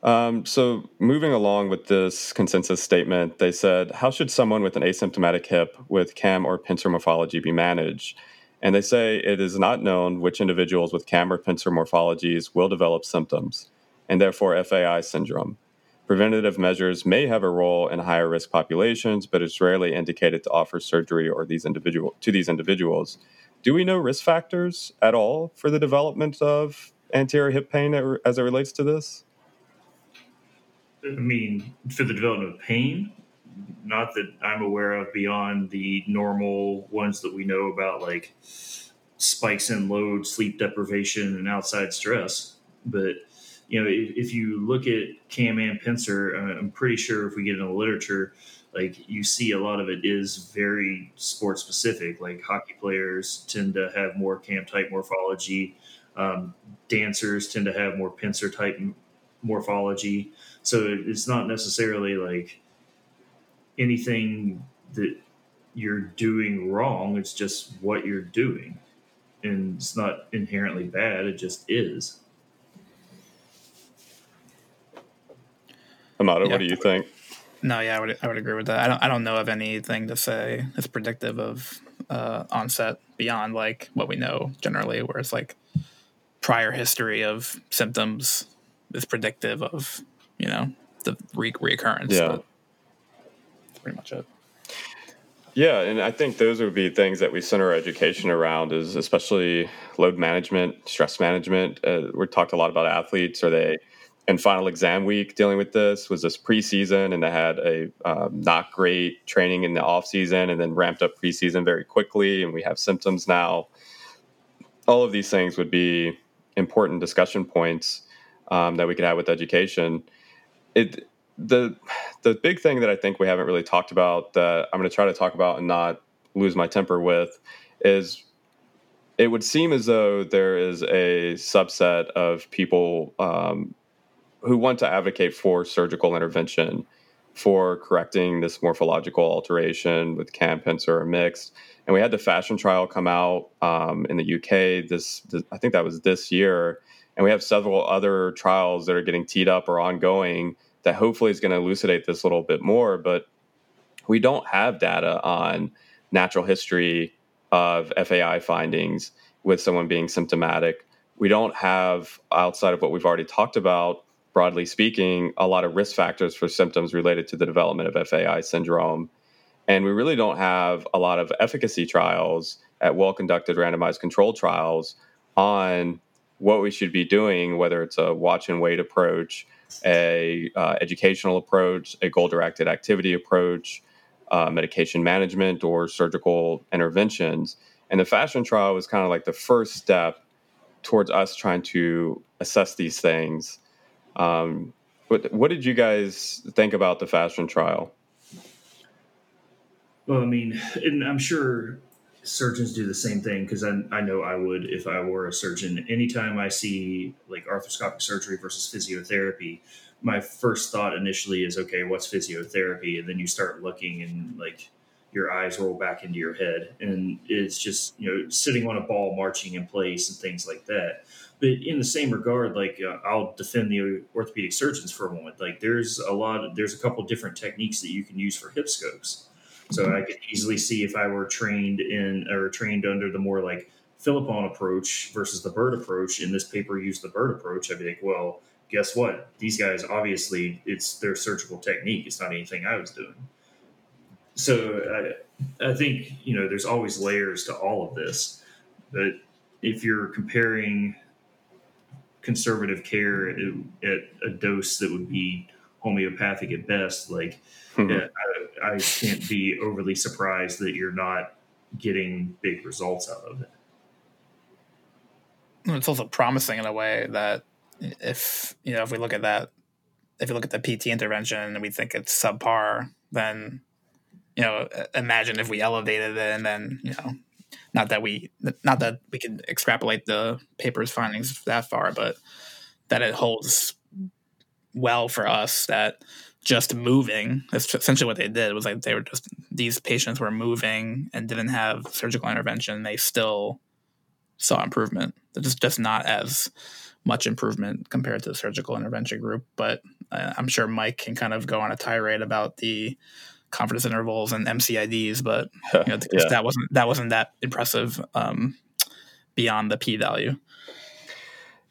Um, so, moving along with this consensus statement, they said, How should someone with an asymptomatic hip with CAM or pincer morphology be managed? And they say it is not known which individuals with CAM or pincer morphologies will develop symptoms, and therefore FAI syndrome. Preventative measures may have a role in higher risk populations, but it's rarely indicated to offer surgery or these individual to these individuals. Do we know risk factors at all for the development of anterior hip pain as it relates to this? I mean, for the development of pain, not that I'm aware of beyond the normal ones that we know about, like spikes in load, sleep deprivation, and outside stress. But you know, if, if you look at Cam and Pincer, uh, I'm pretty sure if we get in the literature, like you see a lot of it is very sport specific. Like hockey players tend to have more cam type morphology. Um, dancers tend to have more pincer type morphology. So it's not necessarily like anything that you're doing wrong. It's just what you're doing. And it's not inherently bad, it just is. Amato, yeah. what do you think? No, yeah, I would I would agree with that. I don't I don't know of anything to say that's predictive of uh, onset beyond like what we know generally, where it's like prior history of symptoms is predictive of you know the re- reoccurrence. Yeah, that's pretty much it. Yeah, and I think those would be things that we center our education around, is especially load management, stress management. Uh, we talked a lot about athletes. Are they in final exam week dealing with this? Was this preseason and they had a um, not great training in the off season and then ramped up preseason very quickly, and we have symptoms now? All of these things would be important discussion points um, that we could have with education. It the the big thing that I think we haven't really talked about that I'm going to try to talk about and not lose my temper with is it would seem as though there is a subset of people um, who want to advocate for surgical intervention for correcting this morphological alteration with CAM, pincer, or mixed. And we had the FASHIoN trial come out um, in the UK. This, this, I think that was this year, and we have several other trials that are getting teed up or ongoing that hopefully is going to elucidate this a little bit more. But we don't have data on natural history of FAI findings with someone being symptomatic. We don't have, outside of what we've already talked about, broadly speaking, a lot of risk factors for symptoms related to the development of FAI syndrome. And we really don't have a lot of efficacy trials at well conducted randomized control trials on what we should be doing, whether it's a watch and wait approach, a uh, educational approach, a goal directed activity approach, uh, medication management, or surgical interventions. And the FASHIoN trial was kind of like the first step towards us trying to assess these things. Um, what, what did you guys think about the FASHIoN trial? Well, I mean, and I'm sure surgeons do the same thing because I, I know I would if I were a surgeon. Anytime I see like arthroscopic surgery versus physiotherapy, my first thought initially is, okay, what's physiotherapy? And then you start looking and like your eyes roll back into your head. And it's just, you know, sitting on a ball, marching in place and things like that. But in the same regard, like uh, I'll defend the orthopedic surgeons for a moment. Like there's a lot, there's a couple different techniques that you can use for hip scopes so I could easily see if I were trained in or trained under the more like Philippon approach versus the Byrd approach, and this paper used the Byrd approach, I'd be like, well, guess what? These guys obviously it's their surgical technique. It's not anything I was doing. So I, I think you know there's always layers to all of this, but if you're comparing conservative care at, at a dose that would be homeopathic at best, like mm-hmm. I, I can't be overly surprised that you're not getting big results out of it. It's also promising in a way that if you know if we look at that, if you look at the PT intervention and we think it's subpar, then you know imagine if we elevated it and then you know not that we not that we can extrapolate the paper's findings that far, but that it holds well for us that just moving that's essentially what they did was like they were just these patients were moving and didn't have surgical intervention. They still saw improvement. It's just not as much improvement compared to the surgical intervention group. But uh, i'm sure mike can kind of go on a tirade about the confidence intervals and mcids but (laughs) you know, yeah. that wasn't that wasn't that impressive um, beyond the p value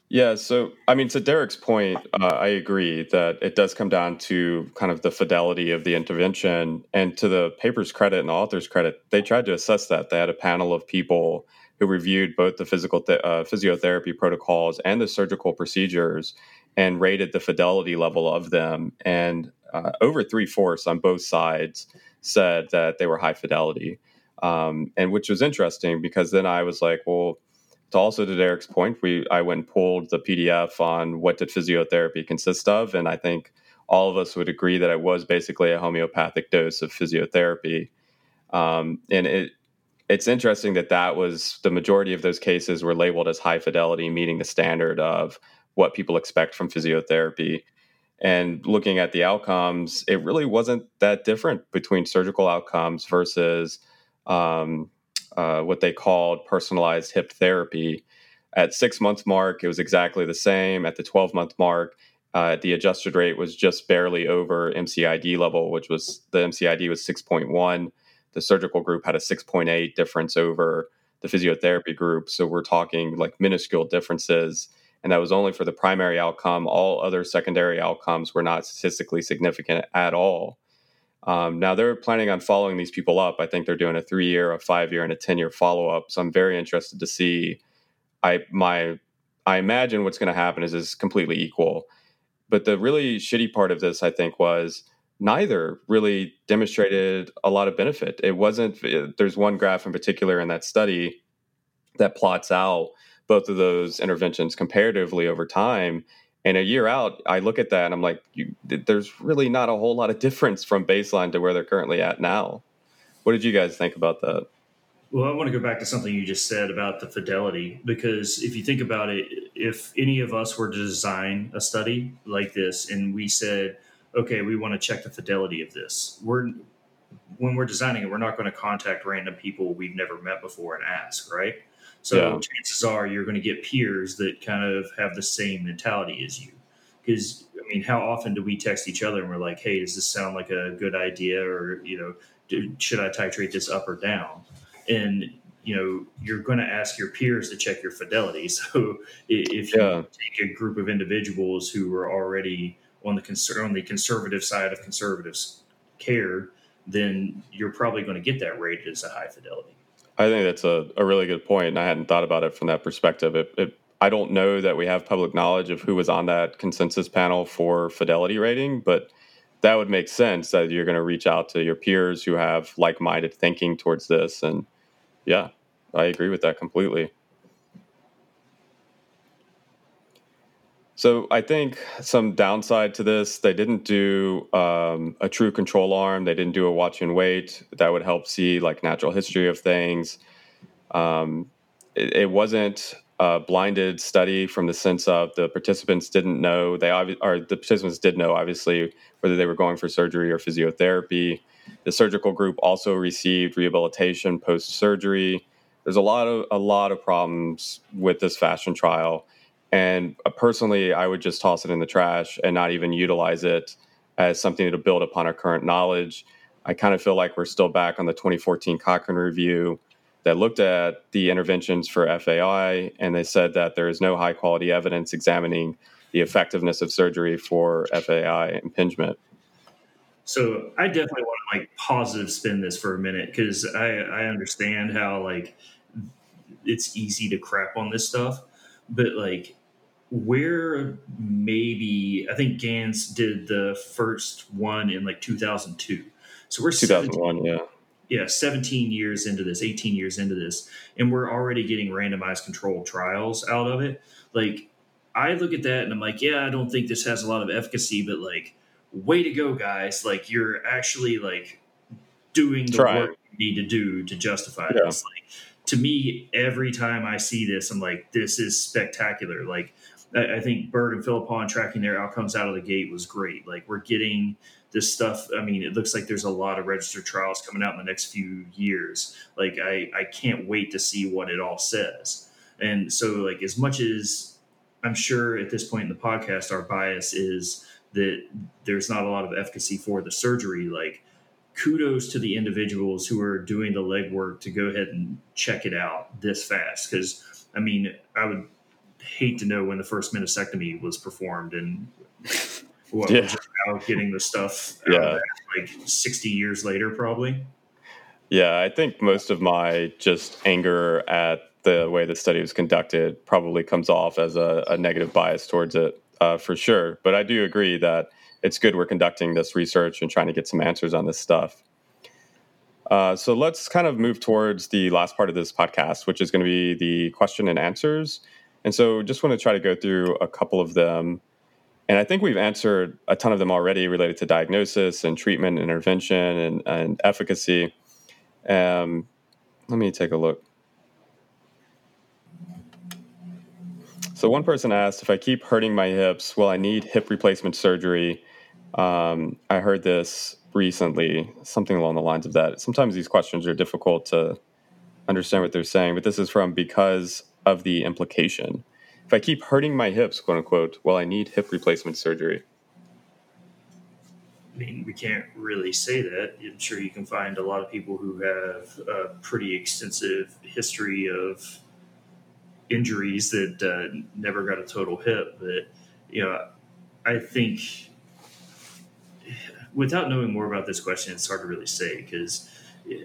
yeah, so I mean, to Derek's point, uh, I agree that it does come down to kind of the fidelity of the intervention. And to the paper's credit and the author's credit, they tried to assess that. They had a panel of people who reviewed both the physical th- uh, physiotherapy protocols and the surgical procedures and rated the fidelity level of them. And uh, over three fourths on both sides said that they were high fidelity, um, and which was interesting because then I was like, well to also to Derek's point, we I went and pulled the PDF on what did physiotherapy consist of, and I think all of us would agree that it was basically a homeopathic dose of physiotherapy. Um, and it it's interesting that that was the majority of those cases were labeled as high fidelity, meeting the standard of what people expect from physiotherapy. And looking at the outcomes, it really wasn't that different between surgical outcomes versus um, uh, what they called personalized hip therapy. At six month mark, it was exactly the same. At the 12 month mark, uh, the adjusted rate was just barely over MCID level, which was the MCID was 6.1. The surgical group had a 6.8 difference over the physiotherapy group. So we're talking like minuscule differences. And that was only for the primary outcome. All other secondary outcomes were not statistically significant at all. Um, now they're planning on following these people up. I think they're doing a three year, a five year, and a 10 year follow up. So I'm very interested to see. I, my, I imagine what's going to happen is is completely equal. But the really shitty part of this, I think, was neither really demonstrated a lot of benefit. It wasn't, uh, there's one graph in particular in that study that plots out both of those interventions comparatively over time. And a year out, I look at that and I'm like, you, there's really not a whole lot of difference from baseline to where they're currently at now. What did you guys think about that? Well, I want to go back to something you just said about the fidelity, because if you think about it, if any of us were to design a study like this and we said, okay, we want to check the fidelity of this. We're when we're designing it, we're not going to contact random people we've never met before and ask, right? So yeah. chances are you're going to get peers that kind of have the same mentality as you. Because I mean, how often do we text each other and we're like, "Hey, does this sound like a good idea?" Or you know, should I titrate this up or down? And you know, you're going to ask your peers to check your fidelity. (laughs) So if you yeah. take a group of individuals who are already on the conser- on the conservative side of conservatives care, then you're probably going to get that rated as a high fidelity. I think that's a, a really good point, and I hadn't thought about it from that perspective. It, it, I don't know that we have public knowledge of who was on that consensus panel for fidelity rating, but that would make sense that you're going to reach out to your peers who have like-minded thinking towards this, and yeah, I agree with that completely. So I think some downside to this, they didn't do um, a true control arm. They didn't do a watch and wait. That would help see like natural history of things. Um, it, it, wasn't a blinded study from the sense of the participants didn't know they obvi- or the participants did know obviously whether they were going for surgery or physiotherapy. The surgical group also received rehabilitation post surgery. There's a lot of a lot of problems with this FASHIoN trial and uh, personally, I would just toss it in the trash and not even utilize it as something to build upon our current knowledge. I kind of feel like we're still back on the 2014 Cochrane review that looked at the interventions for FAI, and they said that there is no high quality evidence examining the effectiveness of surgery for FAI impingement. So I definitely want to like positive spin this for a minute because I, I understand how like it's easy to crap on this stuff, but like where maybe I think Ganz did the first one in like 2002. So we're 2001, yeah. Yeah, 17 years into this, 18 years into this, and we're already getting randomized controlled trials out of it. Like, I look at that and I'm like, yeah, I don't think this has a lot of efficacy, but like, way to go, guys. Like, you're actually like doing the Try. work you need to do to justify yeah. this. Like, to me, every time I see this, I'm like, this is spectacular. Like, I, think Byrd and Philippon tracking their outcomes out of the gate was great. Like we're getting this stuff. I mean, it looks like there's a lot of registered trials coming out in the next few years. Like I, I can't wait to see what it all says. And so, like as much as I'm sure at this point in the podcast, our bias is that there's not a lot of efficacy for the surgery. Like kudos to the individuals who are doing the legwork to go ahead and check it out this fast. Because I mean, I would hate to know when the first meniscectomy was performed and what yeah. was getting the stuff yeah. like 60 years later probably yeah i think most of my just anger at the way the study was conducted probably comes off as a, a negative bias towards it uh, for sure but i do agree that it's good we're conducting this research and trying to get some answers on this stuff uh, so let's kind of move towards the last part of this podcast, which is going to be the question and answers. And so just want to try to go through a couple of them. And I think we've answered a ton of them already related to diagnosis and treatment, intervention, and, and efficacy. Um, let me take a look. So one person asked if I keep hurting my hips, will I need hip replacement surgery? Um, I heard this recently, something along the lines of that. Sometimes these questions are difficult to understand what they're saying, but this is from because of the implication. If I keep hurting my hips, quote unquote, well, I need hip replacement surgery. I mean, we can't really say that. I'm sure you can find a lot of people who have a pretty extensive history of injuries that uh, never got a total hip. But, you know, I think without knowing more about this question, it's hard to really say because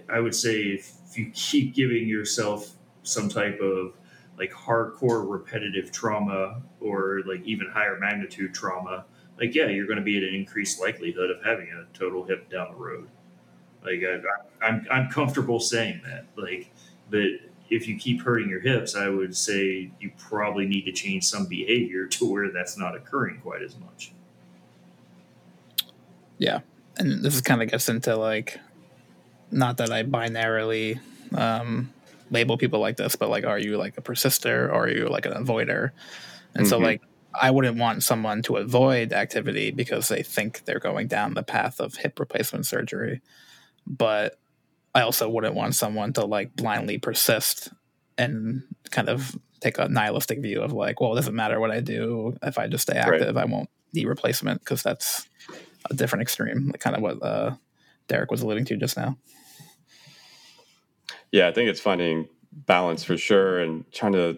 I would say if you keep giving yourself some type of like hardcore repetitive trauma or like even higher magnitude trauma, like yeah, you're going to be at an increased likelihood of having a total hip down the road. Like I, I'm, I'm comfortable saying that. Like, but if you keep hurting your hips, I would say you probably need to change some behavior to where that's not occurring quite as much. Yeah, and this kind of gets into like, not that I binarily um, label people like this, but like, are you like a persister or are you like an avoider? And mm-hmm. so like I wouldn't want someone to avoid activity because they think they're going down the path of hip replacement surgery. But I also wouldn't want someone to like blindly persist and kind of take a nihilistic view of like, well, it doesn't matter what I do. If I just stay active, right. I won't need replacement because that's a different extreme, like kind of what uh, Derek was alluding to just now. Yeah, I think it's finding balance for sure and trying to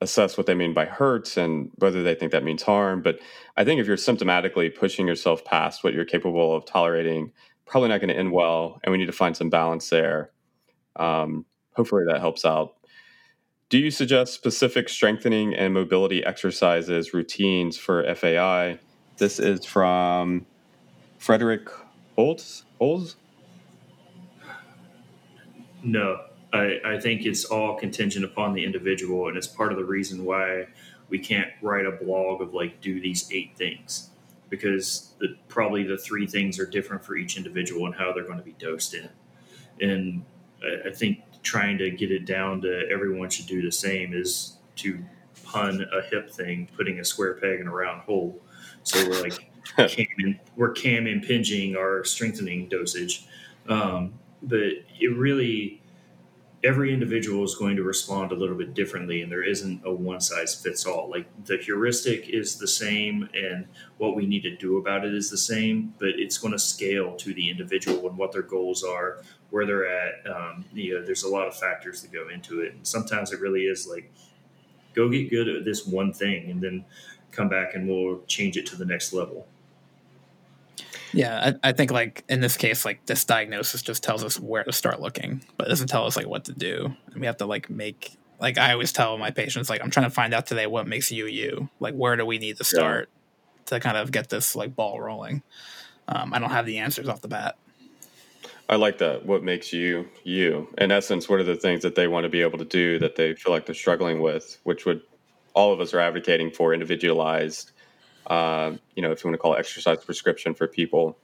assess what they mean by hurt and whether they think that means harm. But I think if you're symptomatically pushing yourself past what you're capable of tolerating, probably not going to end well. And we need to find some balance there. Um, hopefully that helps out. Do you suggest specific strengthening and mobility exercises, routines for FAI? This is from Frederick Olds. Olds? No, I, I think it's all contingent upon the individual, and it's part of the reason why we can't write a blog of like do these eight things because the, probably the three things are different for each individual and how they're going to be dosed in. And I, I think trying to get it down to everyone should do the same is to pun a hip thing, putting a square peg in a round hole. So we're like (laughs) we're cam impinging our strengthening dosage. Um, but it really every individual is going to respond a little bit differently and there isn't a one size fits all. Like the heuristic is the same and what we need to do about it is the same but it's going to scale to the individual and what their goals are where they're at um, you know there's a lot of factors that go into it. And sometimes it really is like go get good at this one thing and then come back and we'll change it to the next level yeah, I, I, think like in this case, like this diagnosis just tells us where to start looking, but doesn't tell us like what to do. And we have to like make like I always tell my patients like I'm trying to find out today what makes you you. Like where do we need to start yeah. to kind of get this like ball rolling? Um, I don't have the answers off the bat. I like that. What makes you you? In essence, what are the things that they want to be able to do that they feel like they're struggling with, which would all of us are advocating for individualized uh, you know, if you want to call it exercise prescription for people.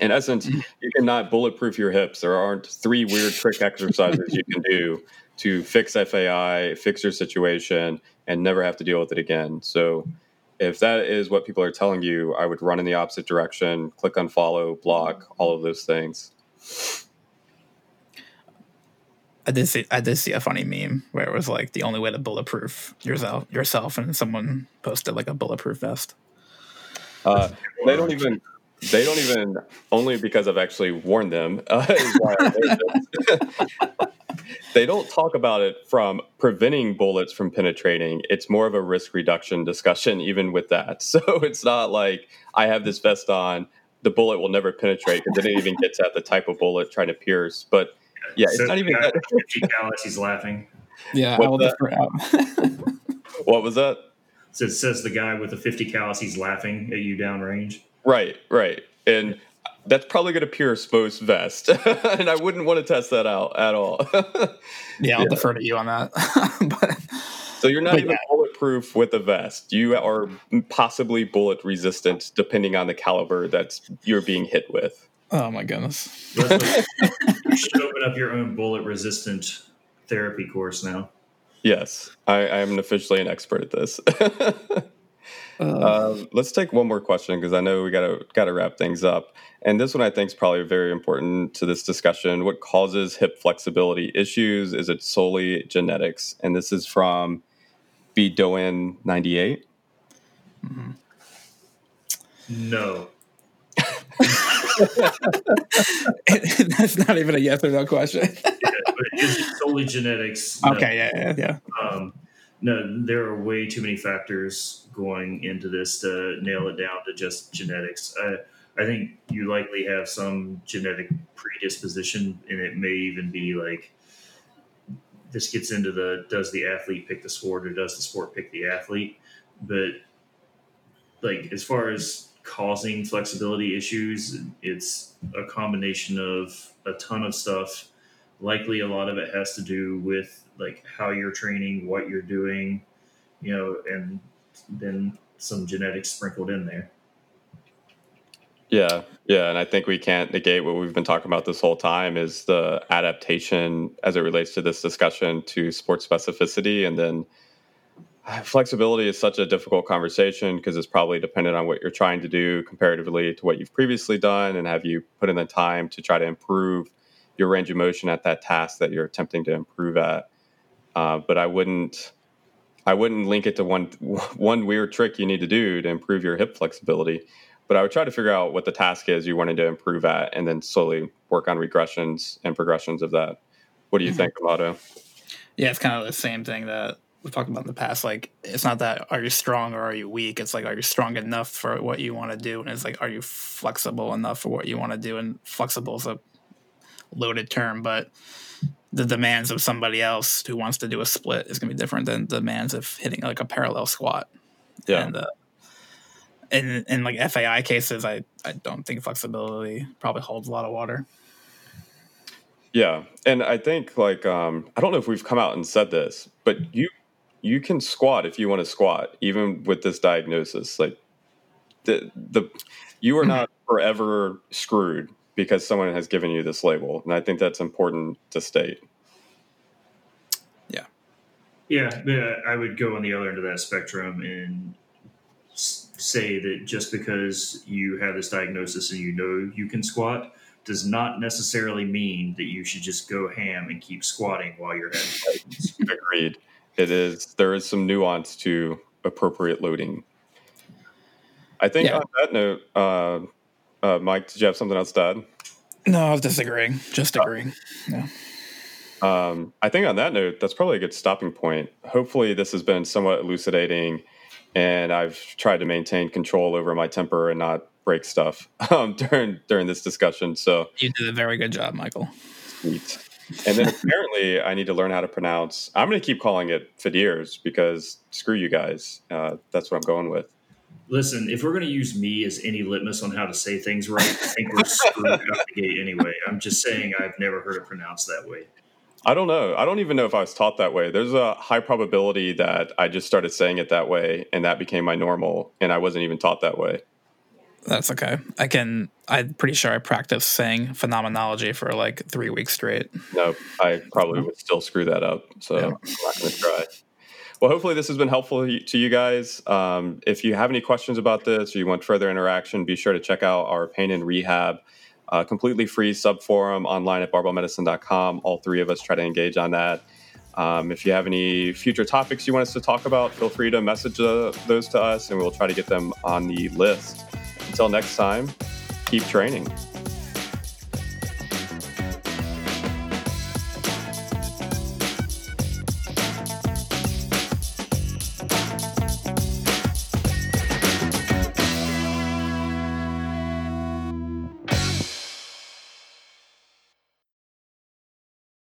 In essence, (laughs) you cannot bulletproof your hips. There aren't three weird trick exercises you can do to fix FAI, fix your situation, and never have to deal with it again. So, if that is what people are telling you, I would run in the opposite direction, click unfollow, block, all of those things. I did see I did see a funny meme where it was like the only way to bulletproof yourself yourself and someone posted like a bulletproof vest. Uh, they don't even they don't even only because I've actually warned them. Uh, (laughs) they don't talk about it from preventing bullets from penetrating. It's more of a risk reduction discussion, even with that. (laughs) So it's not like I have this vest on, the bullet will never penetrate because it even gets at the type of bullet trying to pierce. But yeah, it's not even that. 50 he's laughing. Yeah, I will defer out. (laughs) what was that? So it says the guy with the 50 calories, he's laughing at you downrange. Right, right. And that's probably going to pierce most vest. (laughs) and I wouldn't want to test that out at all. (laughs) yeah, I'll yeah. defer to you on that. (laughs) but, so you're not even yeah. bulletproof with a vest. You are possibly bullet resistant depending on the caliber that you're being hit with. Oh my goodness. you should open up your own bullet resistant therapy course now. Yes, I, I am officially an expert at this. (laughs) uh, um, let's take one more question because I know we gotta gotta wrap things up. And this one I think is probably very important to this discussion. What causes hip flexibility issues? Is it solely genetics? And this is from B Doan ninety eight. Mm-hmm. No. (laughs) That's not even a yes or no question. (laughs) yeah, but is it solely genetics? No. Okay, yeah, yeah, yeah. Um, no, there are way too many factors going into this to nail it down to just genetics. I, I think you likely have some genetic predisposition, and it may even be like this gets into the does the athlete pick the sport or does the sport pick the athlete? But like as far as causing flexibility issues, it's a combination of a ton of stuff. Likely, a lot of it has to do with like how you're training, what you're doing, you know, and then some genetics sprinkled in there. Yeah, yeah, and I think we can't negate what we've been talking about this whole time is the adaptation as it relates to this discussion to sports specificity, and then uh, flexibility is such a difficult conversation because it's probably dependent on what you're trying to do comparatively to what you've previously done, and have you put in the time to try to improve your range of motion at that task that you're attempting to improve at. Uh, but I wouldn't. I wouldn't link it to one (laughs) one weird trick you need to do to improve your hip flexibility but I would try to figure out what the task is you wanted to improve at, and then slowly work on regressions and progressions of that. What do you mm-hmm. think, Amato? Yeah, it's kind of the same thing that we've talked about in the past. Like, it's not that are you strong or are you weak. It's like, are you strong enough for what you want to do? And it's like, are you flexible enough for what you want to do? And flexible is a loaded term, but the demands of somebody else who wants to do a split is going to be different than the demands of hitting like a parallel squat. Yeah. And, uh, in in like FAI cases, I I don't think flexibility probably holds a lot of water. Yeah, and I think like um, I don't know if we've come out and said this, but you you can squat if you want to squat, even with this diagnosis. Like the the you are not (clears throat) forever screwed because someone has given you this label, and I think that's important to state. Yeah, yeah, I would go on the other end of that spectrum and say that just because you have this diagnosis and you know you can squat does not necessarily mean that you should just go ham and keep squatting while you're having (laughs) Agreed. It is there is some nuance to appropriate loading. I think yeah. on that note, uh, uh, Mike, did you have something else to add? No, I was disagreeing. Just agreeing. Yeah. Um, I think on that note, that's probably a good stopping point. Hopefully, this has been somewhat elucidating and I've tried to maintain control over my temper and not break stuff (laughs) um, during during this discussion. So you did a very good job, Michael. Sweet. And then apparently, I need to learn how to pronounce. I'm going to keep calling it Fadirs because screw you guys. Uh, that's what I'm going with. Listen, if we're going to use me as any litmus on how to say things right, I think we're screwed out the gate anyway. I'm just saying I've never heard it pronounced that way. I don't know. I don't even know if I was taught that way. There's a high probability that I just started saying it that way and that became my normal and I wasn't even taught that way. That's okay. I can I'm pretty sure I practiced saying phenomenology for like 3 weeks straight. No, I probably would still screw that up. So yeah. I'm not going to try. Well, hopefully this has been helpful to you guys. Um, if you have any questions about this or you want further interaction, be sure to check out our pain and rehab uh, completely free sub forum online at barbellmedicine.com. All three of us try to engage on that. Um, if you have any future topics you want us to talk about, feel free to message uh, those to us and we'll try to get them on the list. Until next time, keep training.